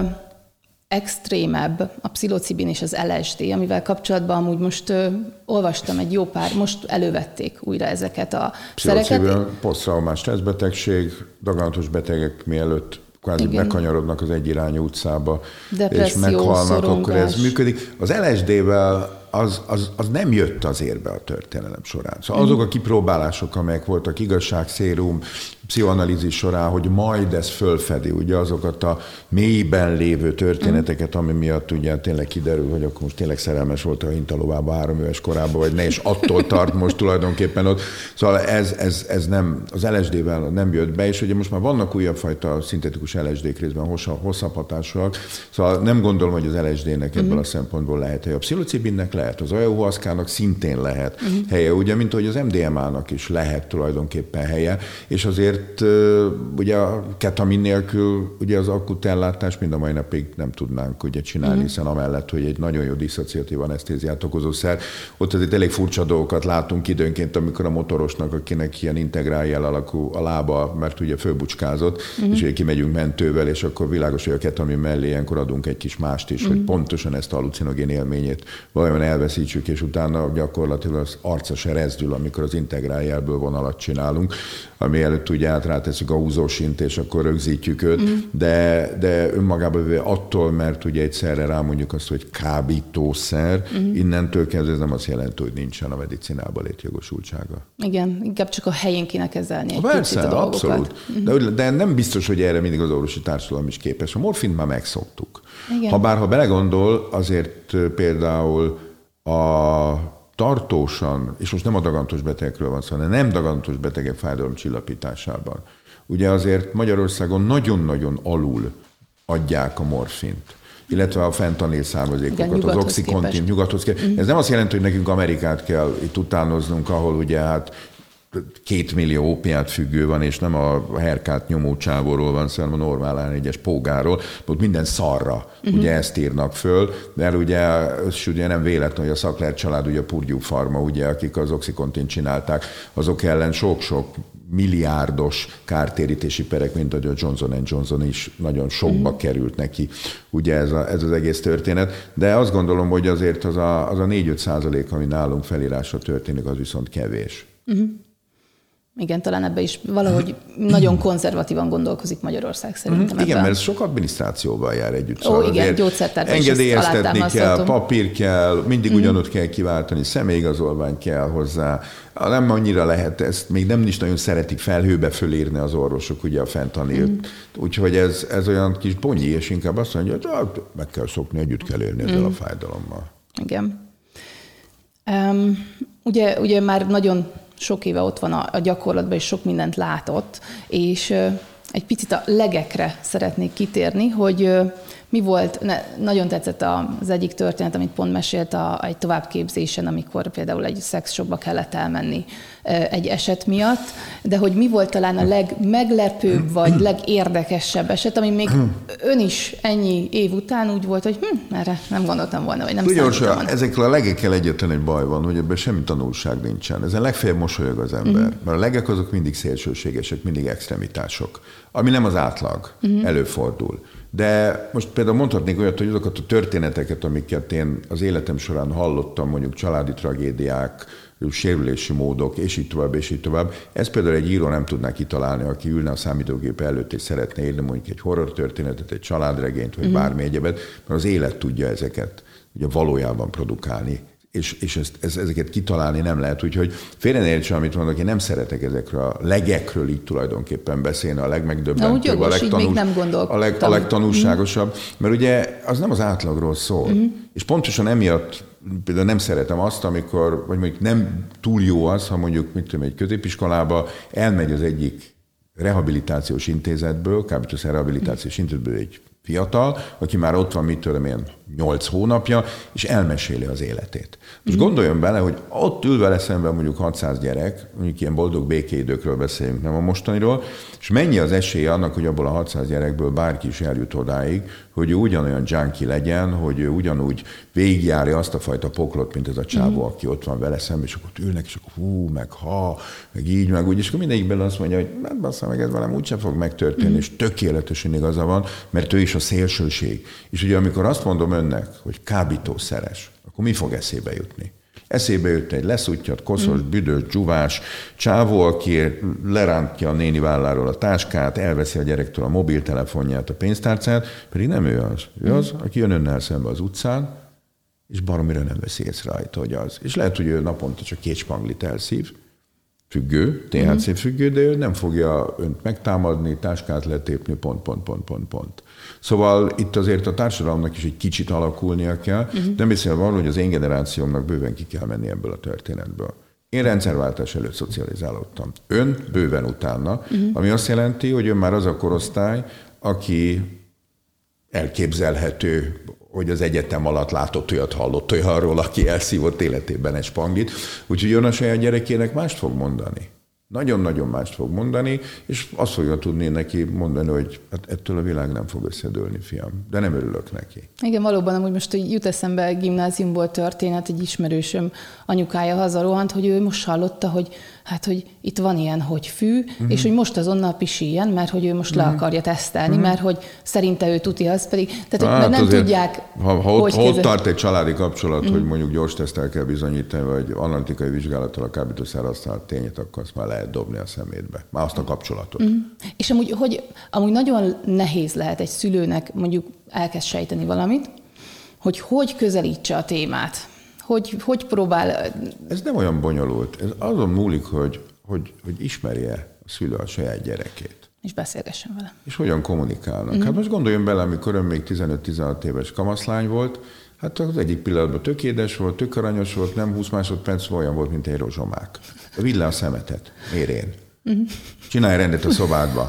extrémebb a pszilocibin és az LSD, amivel kapcsolatban amúgy most uh, olvastam egy jó pár, most elővették újra ezeket a szereket. posztraumás stresszbetegség, daganatos betegek mielőtt kvázi Igen. bekanyarodnak az egyirányú utcába, Depresszió, és meghalnak, akkor ez szorongás. működik. Az LSD-vel az, az, az nem jött az érbe a történelem során. Szóval azok a kipróbálások, amelyek voltak igazságszérum, pszichoanalízis során, hogy majd ez fölfedi ugye azokat a mélyben lévő történeteket, ami miatt ugye tényleg kiderül, hogy akkor most tényleg szerelmes volt a hintalovába három éves korában, vagy ne, és attól tart most tulajdonképpen ott. Szóval ez, ez, ez nem, az LSD-vel nem jött be, és ugye most már vannak újabb fajta szintetikus LSD-k részben hosszabb, hosszabb hatásúak, szóval nem gondolom, hogy az LSD-nek ebből a szempontból lehet helye. A pszilocibinnek lehet, az ayahuasca-nak szintén lehet helye, ugye, mint hogy az MDMA-nak is lehet tulajdonképpen helye, és azért ö, ugye a ketamin nélkül ugye az akut ellátás mind a mai napig nem tudnánk ugye csinálni, hiszen amellett, hogy egy nagyon jó diszociatív anesztéziát okozó szer, ott azért elég furcsa dolgokat látunk időnként, amikor a motorosnak, akinek ilyen integráljel alakú a lába, mert ugye fölbucskázott, és ugye kimegyünk mentővel, és akkor világos, hogy a ketamin mellé ilyenkor adunk egy kis mást is, hogy pontosan ezt a halucinogén élményét vajon elveszítsük, és utána gyakorlatilag az arca se rezdül, amikor az integráljelből vonalat csinálunk, ami előtt ugye át ráteszünk a húzósint, és akkor rögzítjük őt, mm. de, de önmagában attól, mert ugye egyszerre rámondjuk azt, hogy kábítószer, mm. innentől kezdve ez nem azt jelenti, hogy nincsen a medicinában létjogosultsága. Igen, inkább csak a helyén kéne kezelni egy Persze, a dolgokat. abszolút. De, de nem biztos, hogy erre mindig az orvosi társadalom is képes. A morfint már megszoktuk. Igen. Ha bár, ha belegondol, azért például a tartósan, és most nem a dagantos betegekről van szó, hanem nem dagantos betegek fájdalomcsillapításában. Ugye azért Magyarországon nagyon-nagyon alul adják a morfint illetve a fentanil Igen, származékokat, az nyugathoz oxycontin, képest. nyugathoz képest. Ez nem azt jelenti, hogy nekünk Amerikát kell itt utánoznunk, ahol ugye hát két millió opiát függő van, és nem a herkát nyomó csávóról van hanem a normál egyes pógáról, ott minden szarra, uh-huh. ugye ezt írnak föl, de ugye, és ugye nem véletlen, hogy a Szakler család, ugye a Purdue Pharma, ugye, akik az oxycontin csinálták, azok ellen sok-sok milliárdos kártérítési perek, mint ahogy a Johnson Johnson is nagyon sokba került neki, ugye ez, a, ez az egész történet, de azt gondolom, hogy azért az a, az a 4-5 százalék, ami nálunk felírásra történik, az viszont kevés. Igen, talán ebbe is valahogy nagyon konzervatívan gondolkozik Magyarország szerintem. Mhm. Igen, mert ez sok adminisztrációval jár együtt. Ó, igen, azért gyógyszertárban Engedélyeztetni kell, papír kell, Mhm. mindig ugyanott kell kiváltani, személyigazolvány kell hozzá. Nem annyira lehet ezt, még nem is nagyon szeretik felhőbe fölírni az orvosok, ugye a fentanilt. Mhm. Úgyhogy ez, ez olyan kis bonyi, és inkább azt mondja, hogy hát, meg kell szokni, együtt kell élni ezzel Mhm. a fájdalommal. Igen. Um, ugye, ugye már nagyon sok éve ott van a, a gyakorlatban, és sok mindent látott, és egy picit a legekre szeretnék kitérni, hogy mi volt, ne, nagyon tetszett az egyik történet, amit pont mesélt a, egy továbbképzésen, amikor például egy szexshopba kellett elmenni egy eset miatt, de hogy mi volt talán a legmeglepőbb, vagy legérdekesebb eset, ami még ön is ennyi év után úgy volt, hogy hm, erre nem gondoltam volna, vagy nem számítottam Orsolya, volna. ezekkel a legekkel egyetlen egy baj van, hogy ebben semmi tanulság nincsen. Ezen legfeljebb mosolyog az ember. Mhm. Mert a legek azok mindig szélsőségesek, mindig extremitások. Ami nem az átlag, Mhm. előfordul. De most például mondhatnék olyat, hogy azokat a történeteket, amiket én az életem során hallottam, mondjuk családi tragédiák, sérülési módok, és így tovább, és így tovább. Ez például egy író nem tudná kitalálni, aki ülne a számítógép előtt, és szeretne írni mondjuk egy horror történetet, egy családregényt, vagy mm. bármi egyebet, mert az élet tudja ezeket ugye valójában produkálni. És, és ezt, ez, ezeket kitalálni nem lehet. Úgyhogy félre ne értsen, amit mondok, én nem szeretek ezekről a legekről így tulajdonképpen beszélni, a legmegdöbbentőbb, Na, úgy jogos, a, nem gondoltam. a, leg, a legtanulságosabb, mert ugye az nem az átlagról szól. És pontosan emiatt például nem szeretem azt, amikor, vagy mondjuk nem túl jó az, ha mondjuk, mit tudom, egy középiskolába elmegy az egyik rehabilitációs intézetből, kábítószer rehabilitációs intézetből egy fiatal, aki már ott van, mit tudom én, 8 hónapja, és elmeséli az életét. Most gondoljon bele, hogy ott ül vele szemben mondjuk 600 gyerek, mondjuk ilyen boldog békéidőkről beszélünk, nem a mostaniról, és mennyi az esélye annak, hogy abból a 600 gyerekből bárki is eljut odáig, hogy ő ugyanolyan junkie legyen, hogy ő ugyanúgy végigjárja azt a fajta poklot, mint ez a csávó, aki ott van vele szemben, és akkor ülnek, és akkor hú, meg ha, meg így, meg úgy, és akkor mindegyikben azt mondja, hogy hát bassza meg, ez velem úgyse fog megtörténni, és tökéletesen igaza van, mert ő is a szélsőség. És ugye amikor azt mondom önnek, hogy kábítószeres, akkor mi fog eszébe jutni? Eszébe jött egy leszuttyat, koszos, mm. büdös, dzsuvás csávó, aki lerántja a néni válláról a táskát, elveszi a gyerektől a mobiltelefonját, a pénztárcát, pedig nem ő az. Ő az, aki jön önnel szembe az utcán, és baromira nem veszi észre rajta, hogy az. És lehet, hogy ő naponta csak két spanglit elszív, függő, THC mm. függő, de ő nem fogja önt megtámadni, táskát letépni, pont, pont, pont, pont, pont. Szóval itt azért a társadalomnak is egy kicsit alakulnia kell, uh-huh. de beszélve arról, hogy az én generációmnak bőven ki kell menni ebből a történetből. Én rendszerváltás előtt szocializálódtam. Ön bőven utána, uh-huh. ami azt jelenti, hogy ön már az a korosztály, aki elképzelhető, hogy az egyetem alatt látott olyat, hallott olyanról, aki elszívott életében egy spangit, úgyhogy ön a saját gyerekének mást fog mondani nagyon-nagyon mást fog mondani, és azt fogja tudni neki mondani, hogy hát ettől a világ nem fog összedőlni, fiam. De nem örülök neki. Igen, valóban, amúgy most hogy jut eszembe gimnáziumból történet, egy ismerősöm anyukája hazarohant, hogy ő most hallotta, hogy hát, hogy itt van ilyen, hogy fű, uh-huh. és hogy most azonnal pisiljen, mert hogy ő most uh-huh. le mhm. akarja tesztelni, uh-huh. mert hogy szerinte ő tuti, az pedig, tehát hát, nem azért, tudják, ha, ha ott, ha ott tart egy családi kapcsolat, uh-huh. hogy mondjuk gyors tesztel kell bizonyítani, vagy analitikai vizsgálattal a kábítószer használat tényét, akkor azt már lehet dobni a szemétbe. Már azt a kapcsolatot. Uh-huh. És amúgy, hogy, amúgy nagyon nehéz lehet egy szülőnek mondjuk elkezd sejteni valamit, hogy hogy közelítse a témát hogy, hogy próbál... Ez nem olyan bonyolult. Ez azon múlik, hogy, hogy, hogy ismerje a szülő a saját gyerekét. És beszélgessen vele. És hogyan kommunikálnak. Mm. Hát most gondoljon bele, amikor ön még 15-16 éves kamaszlány volt, hát az egyik pillanatban tök édes volt, tök aranyos volt, nem 20 másodperc olyan volt, mint egy rozsomák. Vidd le a szemetet, érén. Mm. Csinálj rendet a szobádba.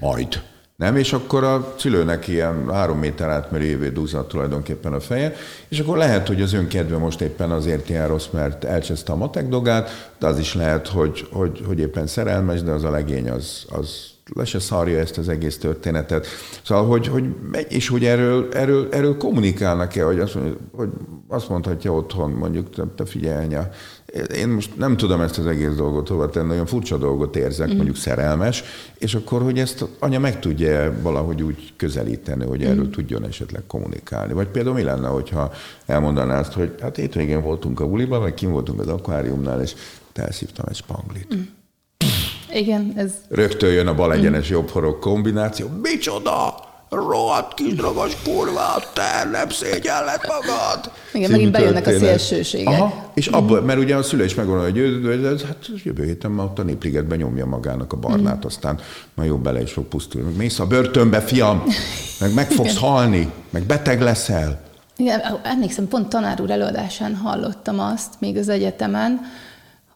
Majd nem? És akkor a szülőnek ilyen három méter átmerő évő dúzat tulajdonképpen a feje, és akkor lehet, hogy az önkedve most éppen azért ilyen rossz, mert elcseszte a matek dogát, de az is lehet, hogy, hogy, hogy éppen szerelmes, de az a legény az, az le se szarja ezt az egész történetet. Szóval, hogy, hogy és hogy erről, erről, erről kommunikálnak-e, hogy azt, mondja, hogy azt mondhatja otthon, mondjuk, te figyelj, anya, én most nem tudom ezt az egész dolgot hova tenni, nagyon furcsa dolgot érzek, mm. mondjuk szerelmes, és akkor, hogy ezt anya meg tudja valahogy úgy közelíteni, hogy erről mm. tudjon esetleg kommunikálni. Vagy például mi lenne, hogyha elmondaná azt, hogy hát hétvégén voltunk a buliban, vagy kim voltunk az akváriumnál, és elszívtam egy spanglit. Mm. Igen, ez... Rögtön jön a bal egyenes mm. jobb horog kombináció. Micsoda! Rohadt kis dragos kurva, te nem szégyelled magad. Igen, megint bejönnek történet. a szélsőségek. Aha, és abból, mert ugye a szülő is megmondja, hogy ez, hát jövő héten már ott a Népligetben nyomja magának a barnát, mm. aztán majd jobb bele is fog pusztulni. Meg mész a börtönbe, fiam, meg meg fogsz halni, meg beteg leszel. Igen, emlékszem, pont tanár úr előadásán hallottam azt, még az egyetemen,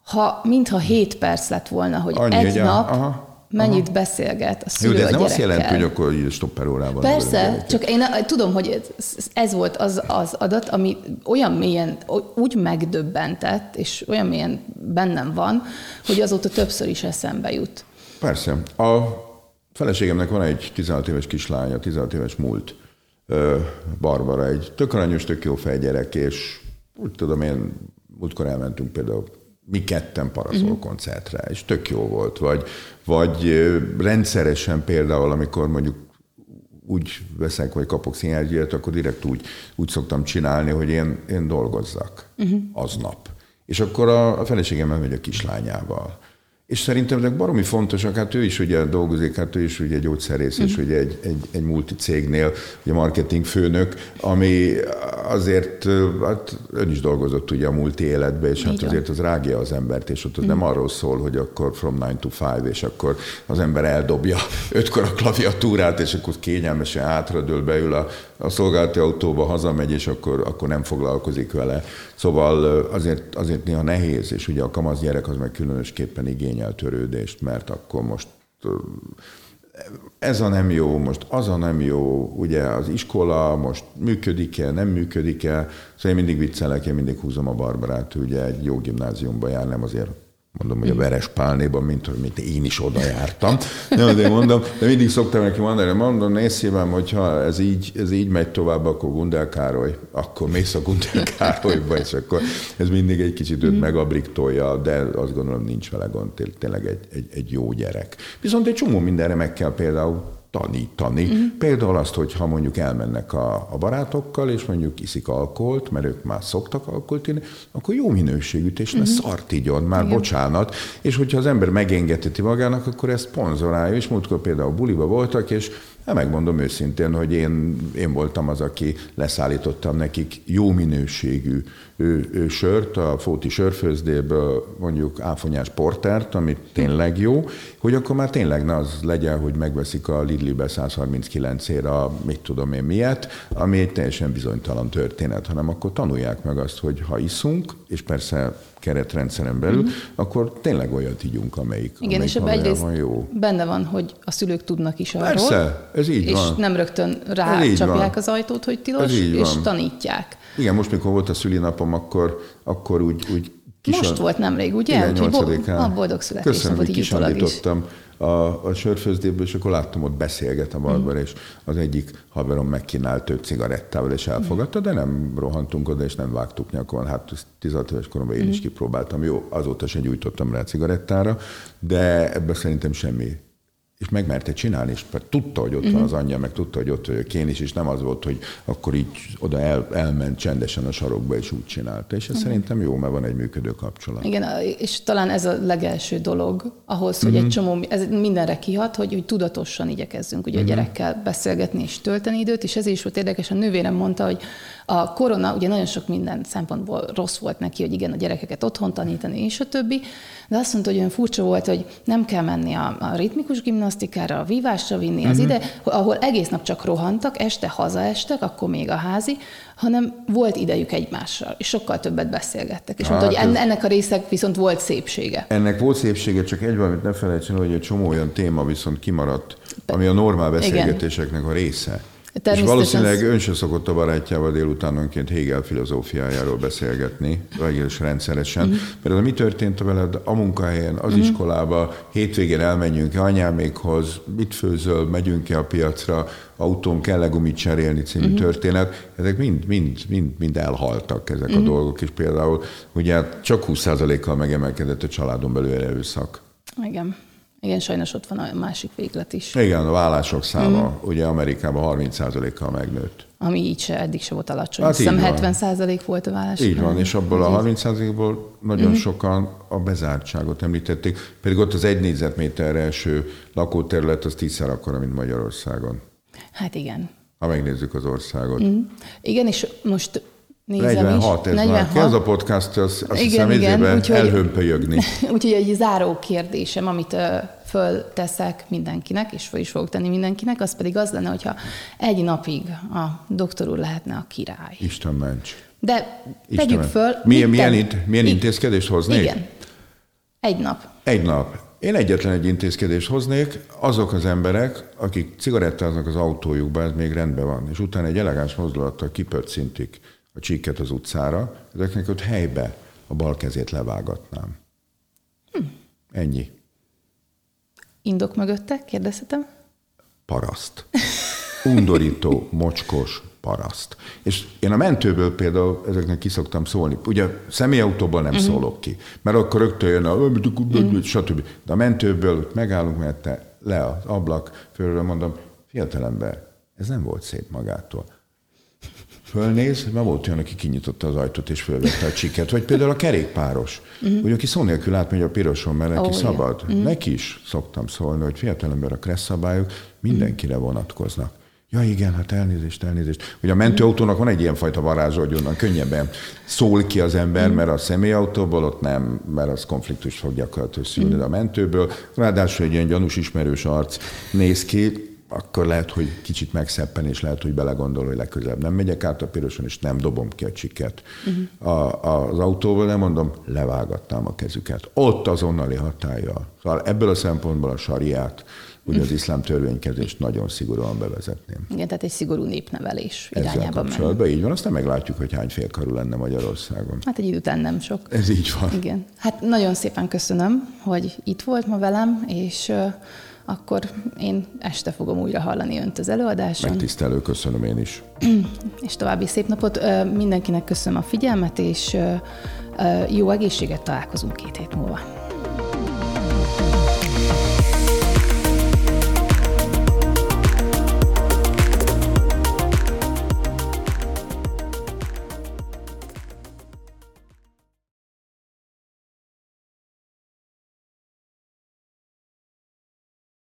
ha mintha 7 perc lett volna, hogy Annyi, egy nap aha mennyit Aha. beszélget a szülő Jó, de ez nem azt jelenti, hogy akkor így stopper órában. Persze, csak én tudom, hogy ez volt az, az adat, ami olyan mélyen, úgy megdöbbentett, és olyan mélyen bennem van, hogy azóta többször is eszembe jut. Persze. A feleségemnek van egy 16 éves kislánya, 16 éves múlt, Barbara, egy tök aranyos, tök jó fejgyerek, és úgy tudom én, múltkor elmentünk például mi ketten paraszol uh-huh. koncertre, és tök jó volt. Vagy, vagy rendszeresen például, amikor mondjuk úgy veszek, vagy kapok színházgyíjat, akkor direkt úgy, úgy szoktam csinálni, hogy én, én dolgozzak uh-huh. aznap. És akkor a, a feleségem elmegy a kislányával. És szerintem ezek baromi fontosak, hát ő is ugye dolgozik, hát ő is ugye gyógyszerész, és ugye egy, egy, egy multicégnél, ugye marketing főnök, ami azért, hát ön is dolgozott ugye a multi életbe, és hát azért az rágja az embert, és ott az nem arról szól, hogy akkor from 9 to 5, és akkor az ember eldobja ötkor a klaviatúrát, és akkor kényelmesen hátradől beül a, a szolgálati autóba, hazamegy, és akkor, akkor nem foglalkozik vele. Szóval azért, azért néha nehéz, és ugye a kamasz gyerek az meg különösképpen igényel törődést, mert akkor most ez a nem jó, most az a nem jó, ugye az iskola most működik-e, nem működik-e. Szóval én mindig viccelek, én mindig húzom a Barbarát, ugye egy jó gimnáziumba jár, nem azért mondom, hogy a Veres Pálnéban, mint mint én is oda jártam. Nem, de mondom, de mindig szoktam neki mondani, mondom, nézd szívem, hogyha ez így, ez így megy tovább, akkor Gundel Károly, akkor mész a Gundel Károlyba, és akkor ez mindig egy kicsit őt mm. megabriktolja, de azt gondolom nincs vele gond, tényleg egy, egy, egy jó gyerek. Viszont egy csomó mindenre meg kell például tanítani. Uh-huh. Például azt, hogy ha mondjuk elmennek a, a barátokkal, és mondjuk iszik alkoholt, mert ők már szoktak alkoholt inni, akkor jó minőségű, és uh-huh. ne szart igyon, már Igen. bocsánat. És hogyha az ember megengedheti magának, akkor ezt szponzorálja. És múltkor például buliba voltak, és Hát megmondom őszintén, hogy én, én voltam az, aki leszállítottam nekik jó minőségű ő, ő sört, a Fóti sörfőzdéből mondjuk áfonyás portert, ami tényleg jó, hogy akkor már tényleg ne az legyen, hogy megveszik a Lidlibe 139 ér a mit tudom én miért, ami egy teljesen bizonytalan történet, hanem akkor tanulják meg azt, hogy ha iszunk, és persze keretrendszeren belül, mm-hmm. akkor tényleg olyat ígyunk, amelyik, Igen, amelyik és ebben egyrészt jó. benne van, hogy a szülők tudnak is arról. Persze, ez így és van. És nem rögtön rácsapják az ajtót, hogy tilos, és van. tanítják. Igen, most mikor volt a szülinapom, akkor, akkor úgy, úgy kis Most volt nemrég, ugye? Igen, Úgyhogy bo- a boldog születésnapot Köszönöm, hogy kisandítottam a, a sörfőzdéből, és akkor láttam, ott beszélget a balban, mm. és az egyik haverom megkínált őt cigarettával, és elfogadta, de nem rohantunk oda, és nem vágtuk nyakon. Hát 16 éves koromban én mm. is kipróbáltam. Jó, azóta sem gyújtottam rá cigarettára, de ebben szerintem semmi és megmerte csinálni, és tudta, hogy ott uh-huh. van mhm. az anyja, meg tudta, hogy ott vagyok én is, és nem az volt, hogy akkor így oda el, elment csendesen a sarokba, és úgy csinálta. És ez uh-huh. szerintem jó, mert van egy működő kapcsolat. Igen, és talán ez a legelső dolog ahhoz, hogy uh-huh. egy csomó, ez mindenre kihat, hogy, hogy tudatosan igyekezzünk ugye uh-huh. a gyerekkel beszélgetni és tölteni időt, és ez is volt érdekes, a nővérem mondta, hogy a korona ugye nagyon sok minden szempontból rossz volt neki, hogy igen, a gyerekeket otthon tanítani, és a többi, de azt mondta, hogy olyan furcsa volt, hogy nem kell menni a, a ritmikus gimnasztikára, a vívásra vinni az uh-huh. ide, ahol egész nap csak rohantak, este hazaestek, akkor még a házi, hanem volt idejük egymással, és sokkal többet beszélgettek. És hát mondta, hogy ennek a részek viszont volt szépsége. Ennek volt szépsége, csak egy valamit ne felejtsen, hogy egy csomó olyan téma viszont kimaradt, ami a normál beszélgetéseknek a része. És valószínűleg ön se szokott a barátjával délutánonként Hegel filozófiájáról beszélgetni, egész rendszeresen. Uh-huh. Mert ez mi történt veled a munkahelyen, az uh-huh. iskolába, hétvégén elmenjünk-e anyámékhoz, mit főzöl, megyünk-e a piacra, autón kell-e gumit cserélni című uh-huh. történet, ezek mind, mind, mind, mind elhaltak ezek uh-huh. a dolgok, és például ugye csak 20%-kal megemelkedett a családon belül erőszak. Igen. Igen, sajnos ott van a másik véglet is. Igen, a vállások száma mm. ugye Amerikában 30%-kal megnőtt. Ami így se, eddig se volt alacsony. Hát Hiszem 70 százalék volt a vállás. Így van, és abból a 30 százalékból nagyon mm. sokan a bezártságot említették, pedig ott az egy négyzetméterre első lakóterület az tízszer akkora, mint Magyarországon. Hát igen. Ha megnézzük az országot. Mm. Igen, és most Nézem 46, is. ez 46. már. Ez a podcast, az, azt igen, hiszem, igen, úgyhogy, elhömpölyögni. Úgyhogy egy záró kérdésem, amit uh, fölteszek mindenkinek, és föl is fogok tenni mindenkinek, az pedig az lenne, hogyha egy napig a doktor úr lehetne a király. Isten ments. De Isten tegyük föl. Milyen, milyen, int, milyen intézkedést hoznék? Igen. Egy nap. Egy nap. Én egyetlen egy intézkedést hoznék, azok az emberek, akik cigarettáznak az autójukban, ez még rendben van, és utána egy elegáns mozdulattal kipörcintik a csíket az utcára, ezeknek ott helybe a bal kezét levágatnám. Hm. Ennyi. Indok mögötte, kérdezhetem? Paraszt. Undorító, mocskos paraszt. És én a mentőből például ezeknek ki szoktam szólni. Ugye személyautóból nem uh-huh. szólok ki, mert akkor rögtön jön a uh-huh. stb. De a mentőből megállunk mert le az ablak, fölről mondom, fiatalember, ez nem volt szép magától fölnéz, mert volt olyan, aki kinyitotta az ajtót és fölvette a csiket. Vagy például a kerékpáros, uh-huh. hogy aki szó nélkül átmegy a piroson, mert neki oh, szabad. Uh-huh. Neki is szoktam szólni, hogy fiatalember a kressz szabályok mindenkire vonatkoznak. Ja igen, hát elnézést, elnézést. Hogy a mentőautónak van egy ilyen fajta varázsa, hogy onnan könnyebben szól ki az ember, mert a személyautóból ott nem, mert az konfliktus fog gyakorlatilag szülni, a mentőből. Ráadásul egy ilyen gyanús ismerős arc néz ki, akkor lehet, hogy kicsit megszeppen, és lehet, hogy belegondol, hogy legközelebb nem megyek át a piroson, és nem dobom ki a csiket uh-huh. a, az autóval, nem mondom, levágattam a kezüket. Ott azonnali hatája. Szóval ebből a szempontból a sariát, ugye az iszlám törvénykezést nagyon szigorúan bevezetném. Igen, tehát egy szigorú népnevelés Ezzel kapcsolatban így van, aztán meglátjuk, hogy hány félkarú lenne Magyarországon. Hát egy idő után nem sok. Ez így van. Igen. Hát nagyon szépen köszönöm, hogy itt volt ma velem, és akkor én este fogom újra hallani önt az előadáson. Megtisztelő, köszönöm én is. és további szép napot. Mindenkinek köszönöm a figyelmet, és jó egészséget találkozunk két hét múlva.